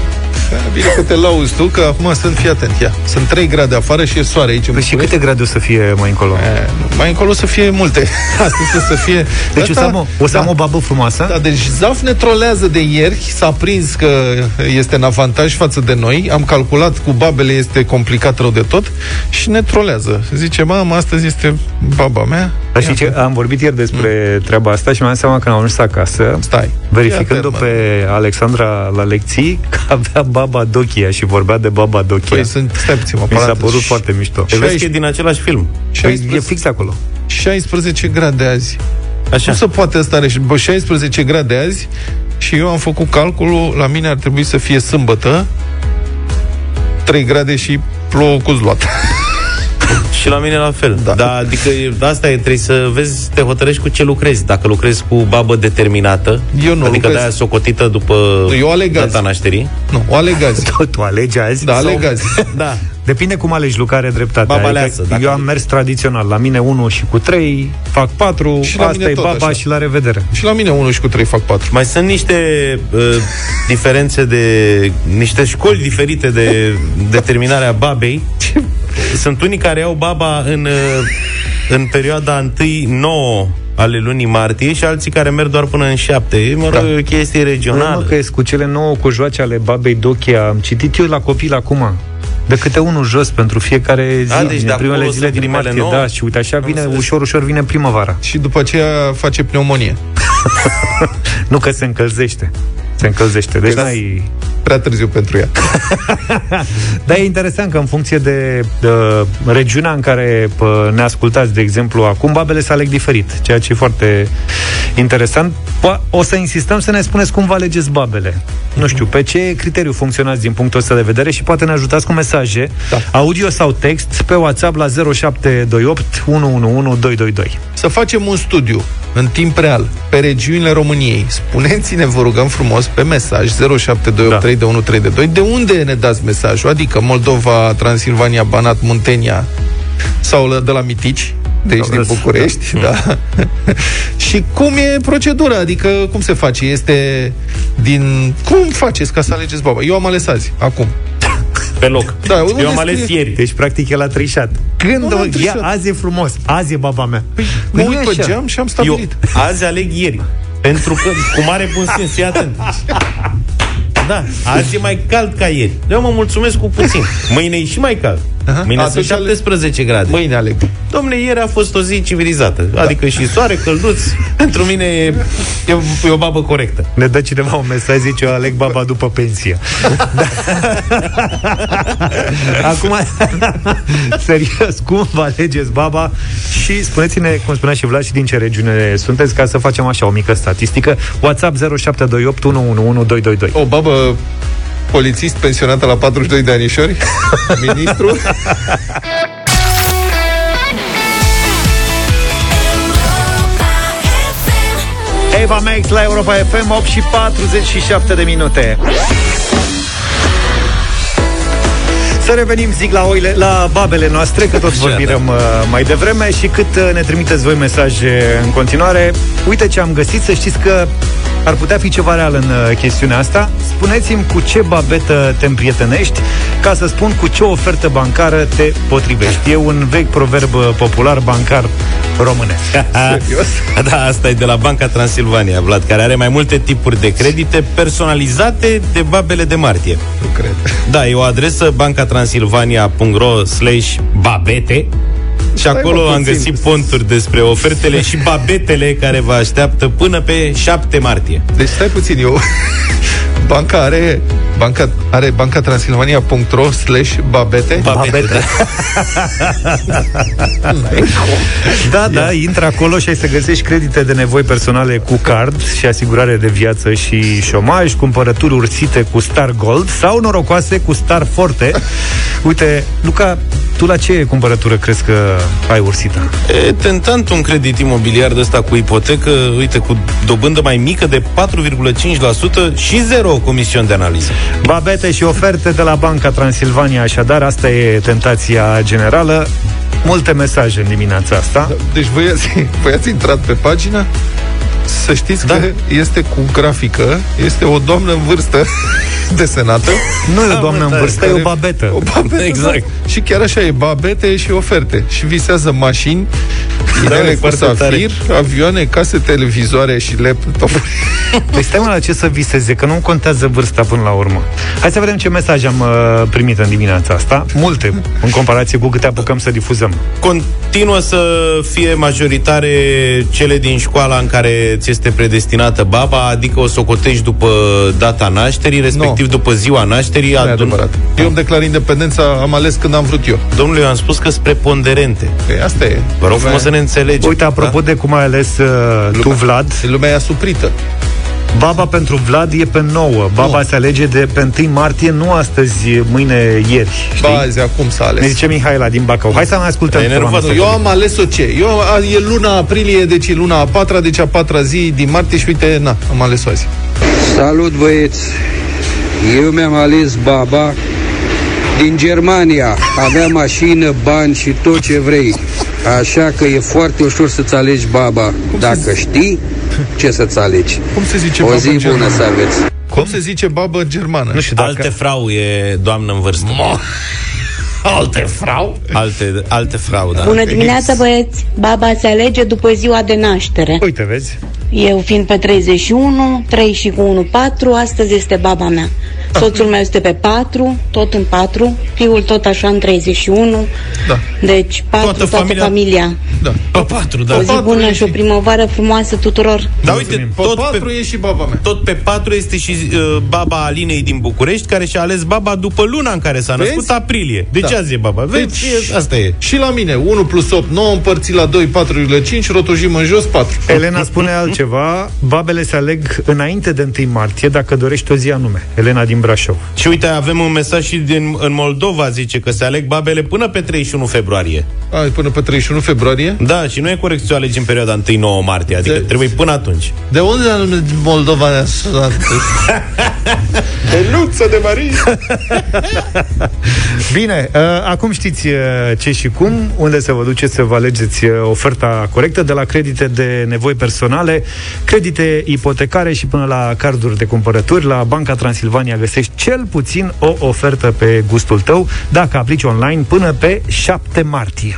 Bine că te lauzi tu, că acum sunt, fii atent, ia. Sunt 3 grade afară și e soare aici. Păi și câte grade o să fie mai încolo? E, mai încolo o să fie multe. Astăzi o să fie... Deci Asta, o să am o, o, să da. am o babă frumoasă? Da, deci Zaf ne trolează de ieri, s-a prins că este în avantaj față de noi, am calculat cu babele este complicat rău de tot și ne trolează. Zice, mamă, astăzi este baba mea. Dar și ce, am vorbit ieri despre mm. treaba asta și mi-am seama că am ajuns acasă, Stai. verificând-o pe Alexandra la lecții, că avea baba Dochia și vorbea de baba Dochia. Păi sunt, stai puțin, Mi s-a părut foarte mișto. Te vezi că e din același film. 16, păi e fix acolo. 16 grade azi. Așa. Nu se poate asta are 16 grade azi și eu am făcut calculul, la mine ar trebui să fie sâmbătă, 3 grade și plouă cu zloat. Și la mine la fel. Da. da adică asta e, trebuie să vezi, te hotărăști cu ce lucrezi. Dacă lucrezi cu babă determinată, eu nu adică de-aia socotită după eu aleg data nașterii. Nu, o aleg azi. tu, tu alegi azi? Da, aleg azi. da. Depinde cum alegi lucrare dreptate. Baba adică aleasă, eu am mers tradițional. La mine 1 și cu 3 fac 4, și asta e baba așa. și la revedere. Și la mine 1 și cu 3 fac 4. Mai sunt niște uh, diferențe de... niște școli diferite de determinarea babei. Sunt unii care au baba în, uh, în perioada 1-9 ale lunii martie și alții care merg doar până în șapte. Mă rog, da. o chestie regională. Nu, că cu cele nouă cojoace ale babei Dochia. Am citit eu la copil acum de câte unul jos pentru fiecare zi, A, deci de primele zile din martie, nouă? da, și uite, așa vine, ușor, ușor vine primăvara. Și după aceea face pneumonie. nu că se încălzește. Se încălzește, deci n-ai... Prea târziu pentru ea. Dar e interesant că în funcție de, de regiunea în care pă, ne ascultați, de exemplu, acum, babele se aleg diferit, ceea ce e foarte interesant. O să insistăm să ne spuneți cum vă alegeți babele. Nu știu, pe ce criteriu funcționați din punctul ăsta de vedere și poate ne ajutați cu mesaje, da. audio sau text, pe WhatsApp la 0728 111222. Să facem un studiu în timp real pe regiunile României. Spuneți-ne, vă rugăm frumos, pe mesaj 0728 da. de unde ne dați mesajul? Adică Moldova, Transilvania, Banat, Muntenia sau de la Mitici, de aici din București, da. da. și cum e procedura? Adică cum se face? Este din... Cum faceți ca să alegeți baba? Eu am ales azi, acum. Pe loc. Da, eu am ales ieri. Deci, practic, el a trișat. Când o... Ia, azi e frumos. Azi e baba mea. Păi, mă uit pe geam și am stabilit. Eu azi aleg ieri. Pentru că, cu mare bun simț, fii atent. Da, azi e mai cald ca ieri. Eu mă mulțumesc cu puțin. Mâine e și mai cald. Aha. Mâine Atunci sunt 17 grade. Mâine aleg. Domne, ieri a fost o zi civilizată. Da. Adică și soare, călduț. Pentru mine e, e, e o babă corectă. Ne dă cineva un mesaj, zice, eu aleg baba după pensie. Da. Acum, serios, cum vă alegeți baba? Și spuneți-ne, cum spunea și Vlad, și din ce regiune sunteți, ca să facem așa o mică statistică. WhatsApp 0728 111222. O babă polițist pensionată la 42 de anișori, ministru. Eva Max la Europa FM 8 și 47 de minute. Să revenim, zic, la, oile, la babele noastre, că tot vorbim da. uh, mai devreme și cât uh, ne trimiteți voi mesaje în continuare. Uite ce am găsit, să știți că ar putea fi ceva real în uh, chestiunea asta. Spuneți-mi cu ce babetă te împrietenești, ca să spun cu ce ofertă bancară te potrivești. E un vechi proverb uh, popular bancar românesc. Serios? Da, asta e de la Banca Transilvania, Vlad, care are mai multe tipuri de credite personalizate de babele de martie. Nu cred. Da, e o adresă bancatransilvania.ro slash babete și acolo mă, am puțin. găsit ponturi despre ofertele și babetele care vă așteaptă până pe 7 martie. Deci stai puțin, eu... Banca are... Banca, are bancatransilvania.ro slash babete. Babete. da, da, intră acolo și ai să găsești credite de nevoi personale cu card și asigurare de viață și șomaj, cumpărături ursite cu Star Gold sau norocoase cu Star Forte. Uite, Luca, tu la ce cumpărătură crezi că ai ursita? E tentant un credit imobiliar de ăsta cu ipotecă, uite, cu dobândă mai mică de 4,5% și zero comision de analiză. Babete și oferte de la Banca Transilvania, așadar, asta e tentația generală. Multe mesaje în dimineața asta. Deci voi ați, voi ați intrat pe pagină să știți da. că este cu grafică, este o doamnă în vârstă desenată. Nu e o doamnă în da, vârstă, e o care- babetă. O babetă, Exact. Da. Și chiar așa e, babete și oferte. Și visează mașini, inele e cu foarte safir, avioane, case, televizoare și laptopuri. Deci stai mă la ce să viseze, că nu contează vârsta până la urmă. Hai să vedem ce mesaj am uh, primit în dimineața asta. Multe, în comparație cu câte apucăm să difuzăm. Continuă să fie majoritare cele din școala în care ți este predestinată baba, adică o socotești după data nașterii, respectiv Nu. după ziua nașterii. Nu e adun- adevărat. Eu îmi declar independența, am ales când am vrut eu. Domnule, eu am spus că sunt preponderente. Păi asta e. Vă rog frumos să ne înțelegem. Uite, apropo de cum ai ales uh, tu, Vlad, Lumea e asuprită. baba pentru Vlad e pe 9. Baba Nu. se alege de pe 1 martie, nu astăzi, mâine, ieri. Știi? Ba, azi, acum s-a ales. Ne zice Mihaela din Bacău. Hai să mai ascultăm. E câteva enervat. mesaje. Eu am ales-o ce? Eu, a, e luna aprilie, deci e luna a patra, deci a patra zi din martie și uite, na, am ales-o azi. Salut băieți! Eu mi-am ales baba din Germania. Avea mașină, bani și tot ce vrei. Așa că e foarte ușor să-ți alegi baba. Dacă știi ce să-ți alegi. Cum se zice O babă zi în bună germană? să aveți. Cum se zice babă germană? Nu știu dacă... Alte frau e doamnă în vârstă. Alte frau? Alte, alte frau, da. Bună dimineața, băieți! Baba se alege după ziua de naștere. Uite, vezi? Eu fiind pe 31, 3 și cu 1, 4, astăzi este baba mea. Soțul meu este pe 4, tot în 4, fiul tot așa în 31, Da. deci 4, Toată toată, familia- familia. Da. Pe patru, da. O zi patru bună e și o și- primăvară frumoasă tuturor. Da, uite, Pe tot patru pe, e și baba mea. tot pe patru este și uh, baba Alinei din București, care și-a ales baba după luna în care s-a Vezi? născut, aprilie. Deci Da. azi e baba. Vezi? Deci- E- asta e. Și la mine, 1 plus 8, 9 împărțit la 2, 4,5, rotojim în jos, 4. Elena spune altceva. Babele se aleg înainte de 1 martie, dacă dorești o zi anume. Elena din Brașov. Și uite, avem un mesaj și din, în Moldova, zice că se aleg babele până pe 31 februarie. Ai, până pe 31 februarie? Da, și nu e corect să o alegi în perioada 1-9 martie, adică De- trebuie până atunci. De unde în Moldova ne-a sunat? De Luță de Marie. Bine, uh, acum știți uh, ce și cum, unde să vă duceți să vă alegeți uh, oferta corectă de la credite de nevoi personale, credite ipotecare și până la carduri de cumpărături. La Banca Transilvania găsești cel puțin o ofertă pe gustul tău dacă aplici online până pe 7 martie.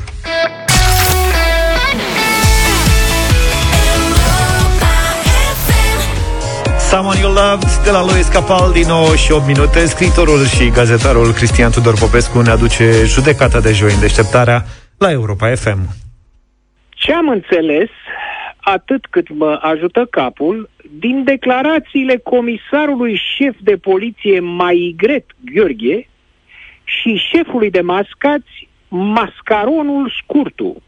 Someone You Loved de la Louis Capaldi 9 și 8 minute Scriitorul și gazetarul Cristian Tudor Popescu ne aduce judecata de joi în deșteptarea la Europa FM. Ce am înțeles, atât cât mă ajută capul, din declarațiile comisarului șef de poliție Maigret Gheorghe și șefului de mascați Mascaronul Scurtu.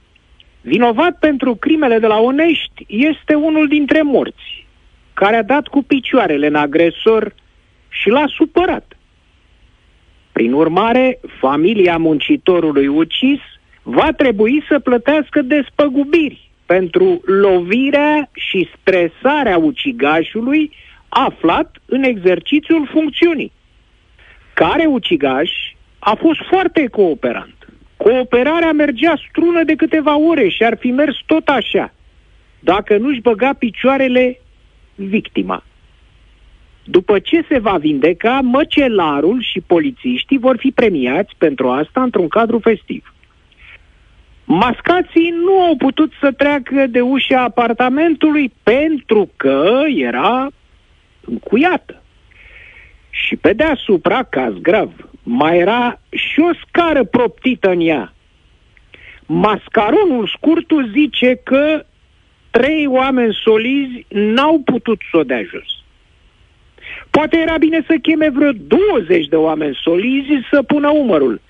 Vinovat pentru crimele de la Onești este unul dintre morți care a dat cu picioarele în agresor și l-a supărat. Prin urmare, familia muncitorului ucis va trebui să plătească despăgubiri pentru lovirea și stresarea ucigașului aflat în exercițiul funcțiunii. Care ucigaș a fost foarte cooperant. Cooperarea mergea strună de câteva ore și ar fi mers tot așa, dacă nu-și băga picioarele victima. După ce se va vindeca, măcelarul și polițiștii vor fi premiați pentru asta într-un cadru festiv. Mascații nu au putut să treacă de ușa apartamentului pentru că era încuiată. Și pe deasupra, caz grav, mai era și o scară proptită în ea. Mascaronul scurtul zice că trei oameni solizi n-au putut să o dea jos. Poate era bine să cheme vreo 20 de oameni solizi să pună umărul,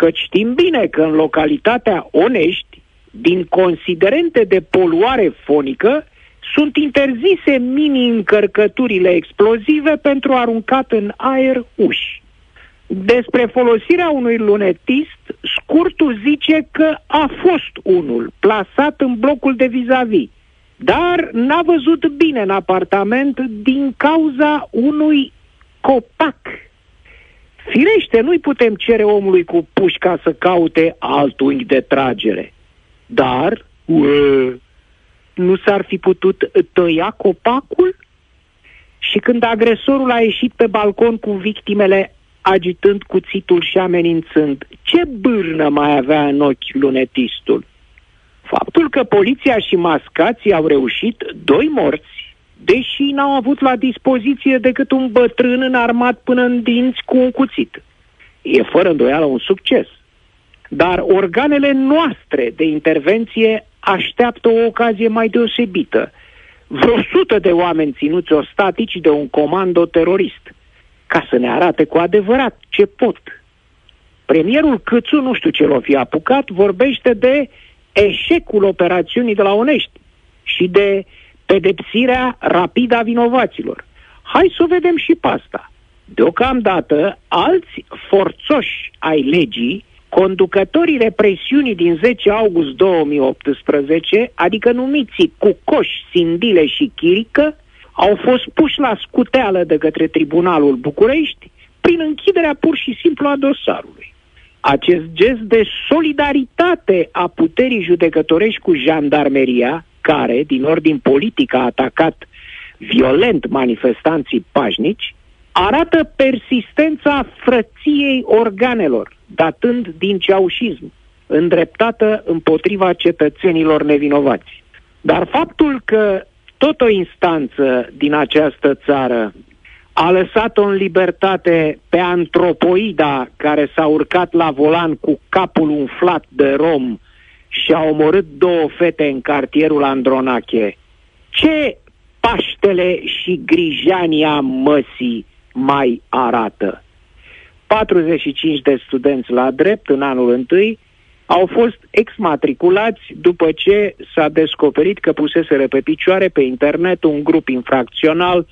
că știm bine că în localitatea Onești, din considerente de poluare fonică, sunt interzise mini-încărcăturile explozive pentru aruncat în aer uși. Despre folosirea unui lunetist, scurtul zice că a fost unul plasat în blocul de vis-a-vis, dar n-a văzut bine în apartament din cauza unui copac. Firește, nu-i putem cere omului cu pușca să caute alt unghi de tragere. Dar, ue, nu s-ar fi putut tăia copacul? Și când agresorul a ieșit pe balcon cu victimele, agitând cuțitul și amenințând. Ce bârnă mai avea în ochi lunetistul? Faptul că poliția și mascații au reușit, doi morți, deși n-au avut la dispoziție decât un bătrân înarmat până în dinți cu un cuțit. E fără îndoială un succes. Dar organele noastre de intervenție așteaptă o ocazie mai deosebită. Vreo sută de oameni ținuți ostatici de un comando terorist – ca să ne arate cu adevărat ce pot. Premierul Câțu, nu știu ce l-o fi apucat, vorbește de eșecul operațiunii de la Onești și de pedepsirea rapidă a vinovaților. Hai să o vedem și pe asta. Deocamdată, alți forțoși ai legii, conducătorii represiunii din 10 august 2018, adică numiții Cucoș, Sindile și Chirică, au fost puși la scuteală de către Tribunalul București prin închiderea pur și simplu a dosarului. Acest gest de solidaritate a puterii judecătorești cu jandarmeria, care, din ordin politic, a atacat violent manifestanții pașnici, arată persistența frăției organelor, datând din ceaușism, îndreptată împotriva cetățenilor nevinovați. Dar faptul că tot o instanță din această țară a lăsat-o în libertate pe antropoida care s-a urcat la volan cu capul umflat de rom și a omorât două fete în cartierul Andronache. Ce Paștele și Grijania măsii mai arată? 45 de studenți la drept în anul întâi, au fost exmatriculați după ce s-a descoperit că puseseră pe picioare pe internet un grup infracțional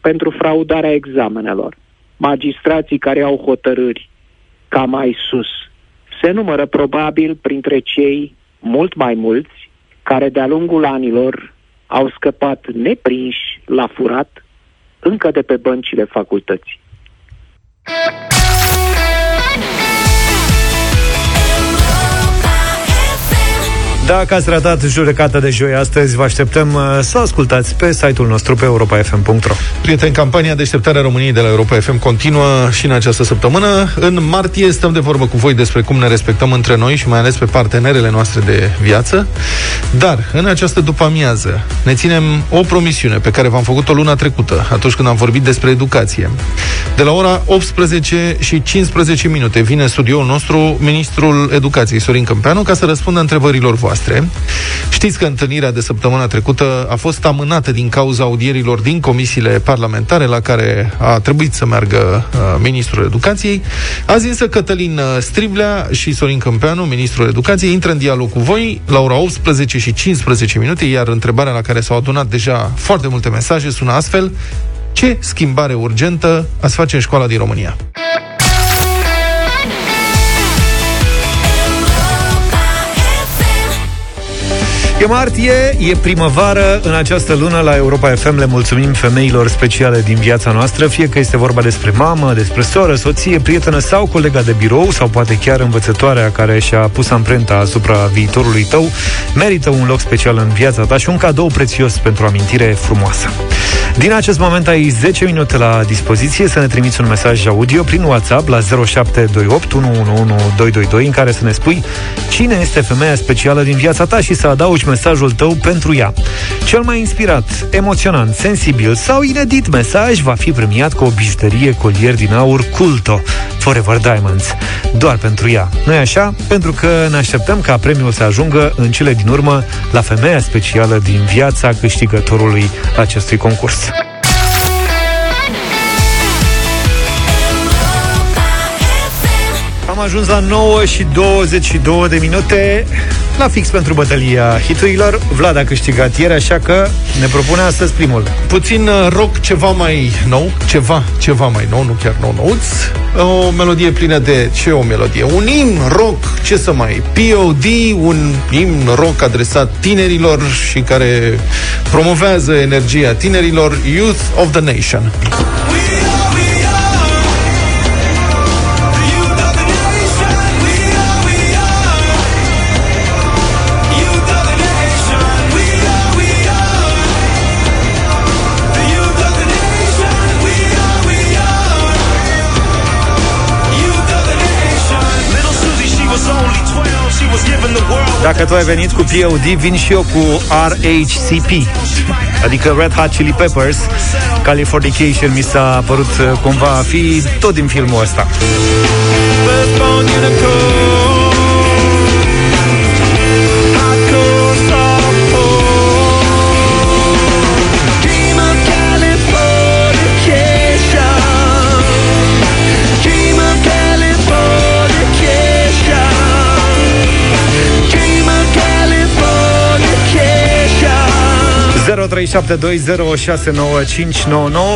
pentru fraudarea examenelor. Magistrații care au hotărâri ca mai sus se numără probabil printre cei mult mai mulți care de-a lungul anilor au scăpat neprinși la furat încă de pe băncile facultății. Dacă ați ratat judecata de joi astăzi, vă așteptăm uh, să o ascultați pe site-ul nostru pe europa.fm.ro Prieteni, campania Deșteptarea României de la Europa FM continuă și în această săptămână. În martie stăm de vorbă cu voi despre cum ne respectăm între noi și mai ales pe partenerele noastre de viață. Dar, în această după-amiază, ne ținem o promisiune pe care v-am făcut-o luna trecută, atunci când am vorbit despre educație. De la ora 18 și 15 minute vine în studioul nostru ministrul educației, Sorin Câmpeanu, ca să răspundă întrebărilor voastre. Știți că întâlnirea de săptămâna trecută a fost amânată din cauza audierilor din comisiile parlamentare la care a trebuit să meargă uh, ministrul educației. Azi însă Cătălin uh, Striblea și Sorin Câmpeanu, ministrul educației, intră în dialog cu voi la ora 18 și 15 minute, iar întrebarea la care s-au adunat deja foarte multe mesaje sună astfel. Ce schimbare urgentă ați face în școala din România? E martie, e primăvară, în această lună la Europa FM le mulțumim femeilor speciale din viața noastră, fie că este vorba despre mamă, despre soră, soție, prietenă sau colega de birou sau poate chiar învățătoarea care și-a pus amprenta asupra viitorului tău, merită un loc special în viața ta și un cadou prețios pentru o amintire frumoasă. Din acest moment ai 10 minute la dispoziție să ne trimiți un mesaj audio prin WhatsApp la 0728 111222 în care să ne spui cine este femeia specială din viața ta și să adaugi mesajul tău pentru ea. Cel mai inspirat, emoționant, sensibil sau inedit mesaj va fi premiat cu o bijuterie colier din aur Culto, Forever Diamonds, doar pentru ea. nu așa? Pentru că ne așteptăm ca premiul să ajungă în cele din urmă la femeia specială din viața câștigătorului acestui concurs. Am ajuns la 9 și 22 de minute la fix pentru bătălia hiturilor. Vlad a câștigat ieri, așa că ne propune astăzi primul. Puțin uh, rock ceva mai nou, ceva, ceva mai nou, nu chiar nou nouț. O melodie plină de ce o melodie? Un imn rock, ce să mai? POD, un imn rock adresat tinerilor și care promovează energia tinerilor, Youth of the Nation. Dacă tu ai venit cu POD, vin și eu cu RHCP, adică Red Hot Chili Peppers. Californication mi s-a părut uh, cumva a fi tot din filmul ăsta.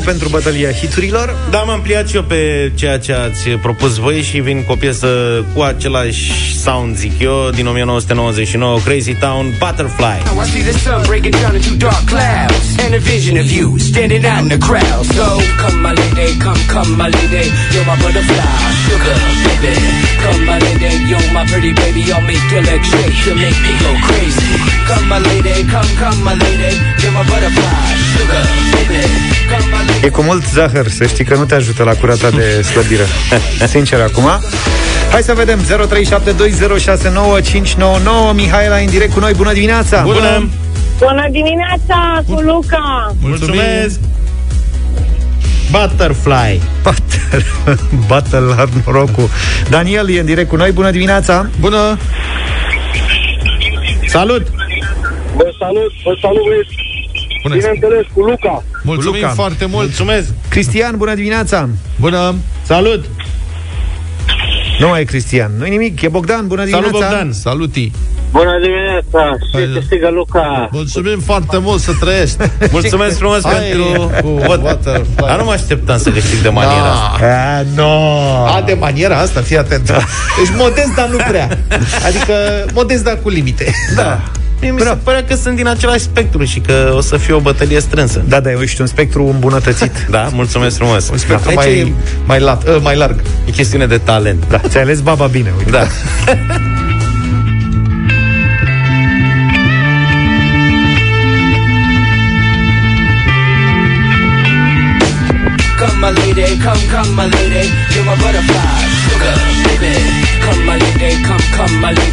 Pentru bătălia hiturilor. Da, am ampliat și eu pe ceea ce ați propus voi și vin cu o piesă cu același sound, zic eu, din 1999, Crazy Town Butterfly. Now I see the sun breaking down into dark clouds And a vision of you standing out in the crowd. So come my lady, come, come my lady You're my butterfly, sugar, baby Come my lady, you're my pretty baby I'll make your legs shake, you make me go crazy Come my lady, come, come my lady You're my butterfly, sugar, baby E cu mult zahăr, să știi că nu te ajută la curata de slăbire. Sincer, acum. Hai să vedem. 0372069599 Mihaela în direct cu noi, bună dimineața! Bună! Bună! Dimineața cu Luca! Mulțumesc! Butterfly! Butter, Battle la norocul. Daniel e în direct cu noi, bună dimineața! Bună! Salut! Vă salut, vă salut, băieți. Bună. Bineînțeles, cu Luca. Mulțumim Luca. foarte mult. Mulțumesc. Cristian, bună dimineața. Bună. Salut. Nu mai e Cristian, nu nimic, e Bogdan, bună Salut dimineața. Bogdan. Saluti Bună dimineața, Hai. și câștigă Luca. Mulțumim foarte mult să trăiești. Mulțumesc frumos Hai. pentru cu vot. Butterfly. Dar nu mă așteptam să câștig de maniera asta. Da. A, no. A, de maniera asta, fii atent. Deci modest, dar nu prea. Adică modest, dar cu limite. Da mie mi se părea că sunt din același spectru și că o să fie o bătălie strânsă. Da, da, eu ești un spectru îmbunătățit. da, mulțumesc frumos. Un spectru da. mai, e... mai, lat, uh, mai larg. E chestiune de talent. Da, ți-ai ales baba bine, uite. Da. Come my lady, come, come my lady, you're my butterfly, sugar, baby. Come my lady, come, come my lady.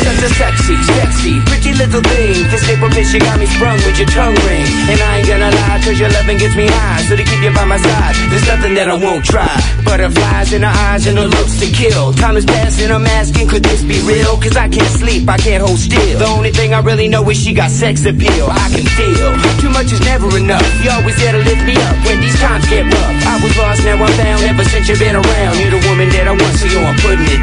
Such a sexy, sexy, pretty little thing. This April bitch, you got me sprung with your tongue ring. And I ain't gonna lie, cause your loving gets me high. So to keep you by my side, there's nothing that I won't try. Butterflies in her eyes and her looks to kill. Time is passing, I'm asking, could this be real? Cause I can't sleep, I can't hold still. The only thing I really know is she got sex appeal. I can feel too much is never enough. You always there to lift me up when these times get rough. I was lost, now I'm found. Ever since you've been around, you're the woman that I want, so yo, I'm putting it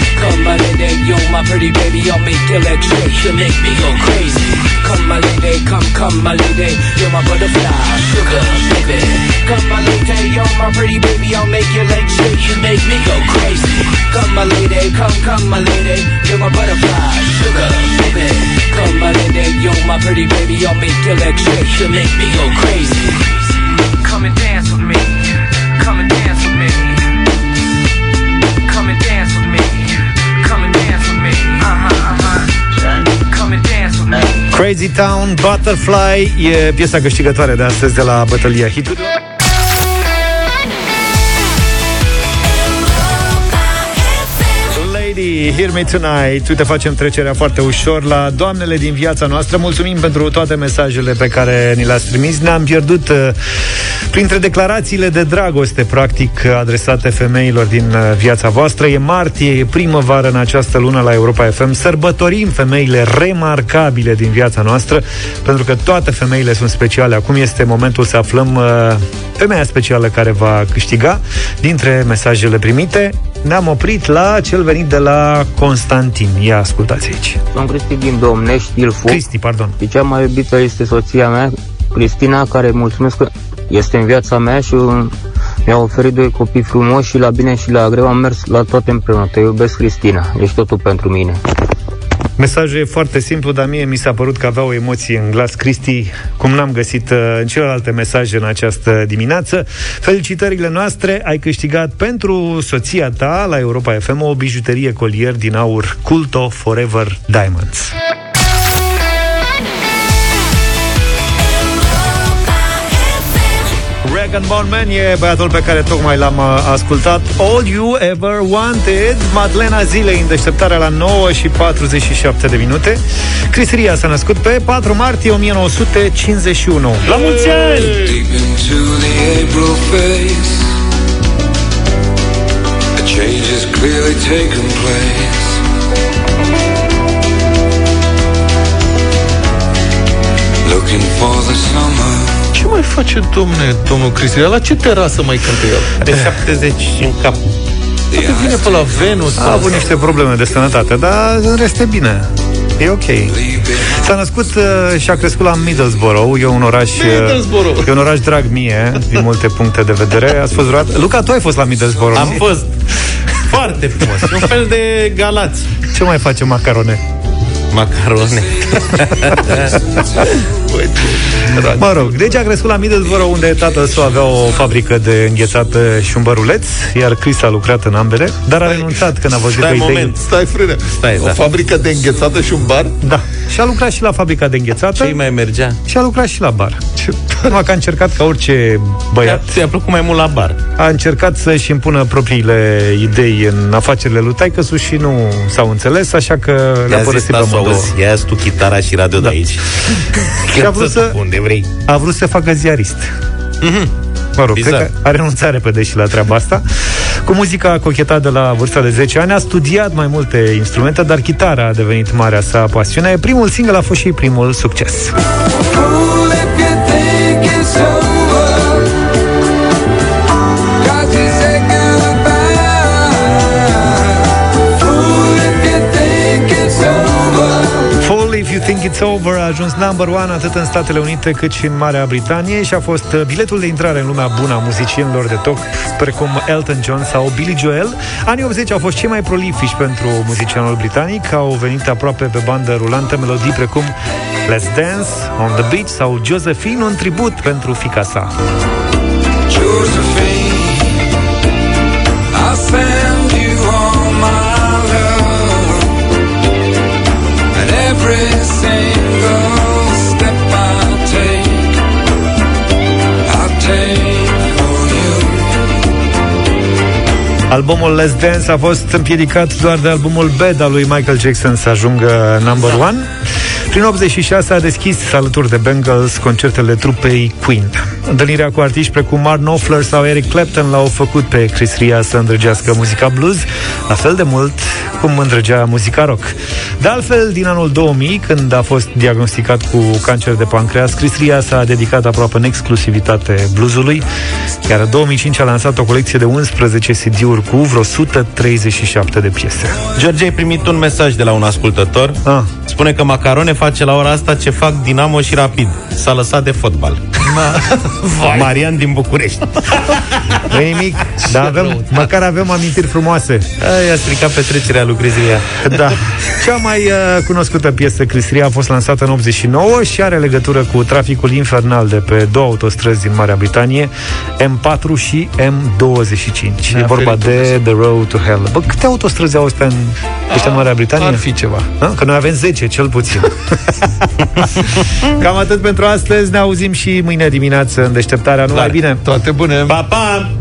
Come my lady, you're my pretty baby. I'll make legs shake, you make me go crazy. Come my lady, come, come my lady. You're my butterfly, sugar baby. Come my lady, you're my pretty baby. I'll make your legs shake, you make me go crazy. Come my lady, come, come my lady. You're my butterfly, sugar baby. Come my lady, you're my pretty baby. I'll make your legs shake, you make me go crazy. Come and dance with me. Crazy Town, Butterfly E piesa câștigătoare de astăzi de la bătălia hitului Lady, Hear Me Tonight. Uite, facem trecerea foarte ușor la doamnele din viața noastră. Mulțumim pentru toate mesajele pe care ni le-ați trimis. Ne-am pierdut uh, printre declarațiile de dragoste Practic adresate femeilor din uh, viața voastră E martie, e primăvară în această lună la Europa FM Sărbătorim femeile remarcabile din viața noastră Pentru că toate femeile sunt speciale Acum este momentul să aflăm uh, femeia specială care va câștiga Dintre mesajele primite ne-am oprit la cel venit de la Constantin. Ia ascultați aici. Sunt Cristi din Domnești, Ilfu. Cristi, pardon. Și cea mai iubită este soția mea, Cristina, care mulțumesc că este în viața mea și mi-a oferit doi copii frumoși și la bine și la greu am mers la toate împreună. Te iubesc, Cristina. Ești totul pentru mine. Mesajul e foarte simplu, dar mie mi s-a părut că avea o emoție în glas Cristi, cum n-am găsit uh, în celelalte mesaje în această dimineață. Felicitările noastre, ai câștigat pentru soția ta la Europa FM o bijuterie colier din aur Culto Forever Diamonds. Dragon Bone Man e băiatul pe care tocmai l-am uh, ascultat. All You Ever Wanted Madlena Zilei în deșteptarea la 9 și 47 de minute. Cristiria s-a născut pe 4 martie 1951 La mulți ani! Deep into the April face. A change has clearly taken place. Looking for the summer Ce mai face, domne, domnul Cristian? La ce terasă mai cântă el? De 70 în cap. Poate vine pe la Venus. A avut niște probleme de sănătate, dar în rest e bine. E ok. S-a născut uh, și a crescut la Middlesbrough. E un oraș... uh, Middlesbrough. E un oraș drag mie, din multe puncte de vedere. Ați fost vreodată? Luca, tu ai fost la Middlesbrough, Am nu? fost foarte frumos. E un fel de galați. Ce mai face macarone? Macarone. Mă rog, deci a crescut la Middlesbrough unde tatăl său avea o fabrică de înghețată și un băruleț, iar Chris a lucrat în ambele, dar a renunțat când a văzut Stai că un idei... moment, stai frână. Stai, o da. fabrică de înghețată și un bar? Da. Și a lucrat și la fabrica de înghețată. Ce mai mergea? Și a lucrat și la bar. Numai că a încercat ca orice băiat. Ți-a plăcut mai mult la bar. A încercat să-și impună propriile idei în afacerile lui taică și nu s-au înțeles, așa că le-a I-a zis părăsit pe tasul, amândouă. auzi, ia tu chitara și radio de aici. Și a vrut să, Unde vrei. a vrut să se facă ziarist. Mă rog, Bizar. cred că a renunțat repede și la treaba asta. Cu muzica a cochetat de la vârsta de 10 ani, a studiat mai multe instrumente, dar chitara a devenit marea sa pasiune. Primul single a fost și primul succes. Fall It's Over a ajuns number one atât în Statele Unite cât și în Marea Britanie și a fost uh, biletul de intrare în lumea bună a muzicienilor de top, precum Elton John sau Billy Joel. Anii 80 au fost cei mai prolifici pentru muzicianul britanic, au venit aproape pe bandă rulantă melodii precum Let's Dance, On The Beach sau Josephine, un tribut pentru fica sa. Josephine, Albumul Let's Dance a fost împiedicat doar de albumul Bad al lui Michael Jackson să ajungă number one. Prin 86 a deschis alături de Bengals concertele trupei Queen. Întâlnirea cu artiști precum Mark Knopfler sau Eric Clapton l-au făcut pe Chris Ria să îndrăgească muzica blues, la fel de mult cum îndrăgea muzica rock. De altfel, din anul 2000, când a fost diagnosticat cu cancer de pancreas, Chris Ria s-a dedicat aproape în exclusivitate bluesului, iar în 2005 a lansat o colecție de 11 CD-uri cu vreo 137 de piese. George, ai primit un mesaj de la un ascultător. Ah. Spune că Macarone face la ora asta ce fac Dinamo și Rapid. S-a lăsat de fotbal. Marian din București. Nu e nimic, dar avem, măcar avem amintiri frumoase. Aia a stricat petrecerea lui Grizia. Da. Cea mai uh, cunoscută piesă Cristria a fost lansată în 89 și are legătură cu traficul infernal de pe două autostrăzi din Marea Britanie, M4 și M25. e vorba de The Road to Hell. Bă, câte autostrăzi au astea în, ăștia în Marea Britanie? Ar fi ceva. Ha? Că noi avem 10, cel puțin. Cam atât pentru astăzi. Ne auzim și mâine dimineață în deșteptarea. Numai Clar. bine! Toate bune! Pa, pa!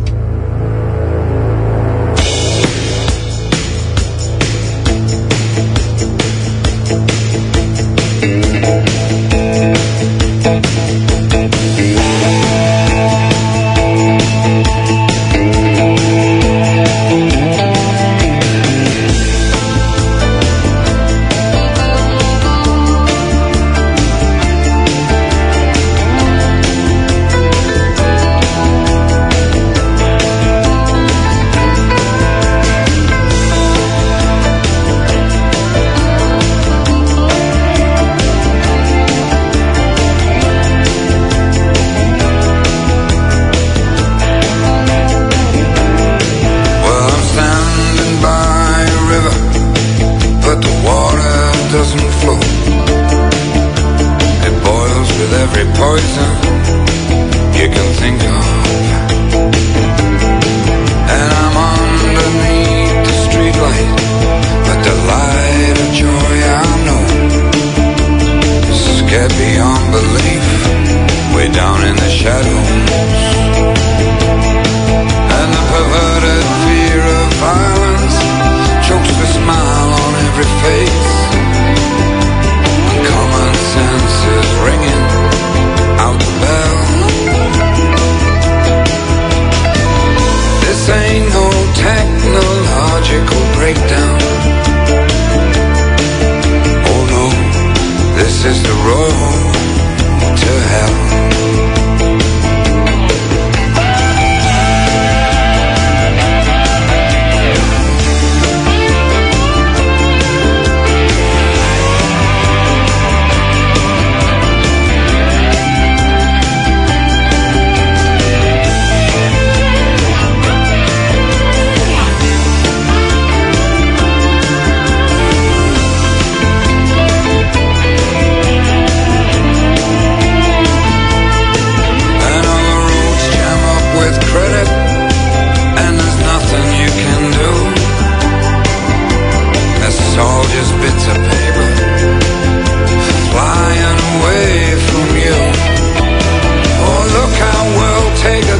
paper flying away from you. Oh, look how take a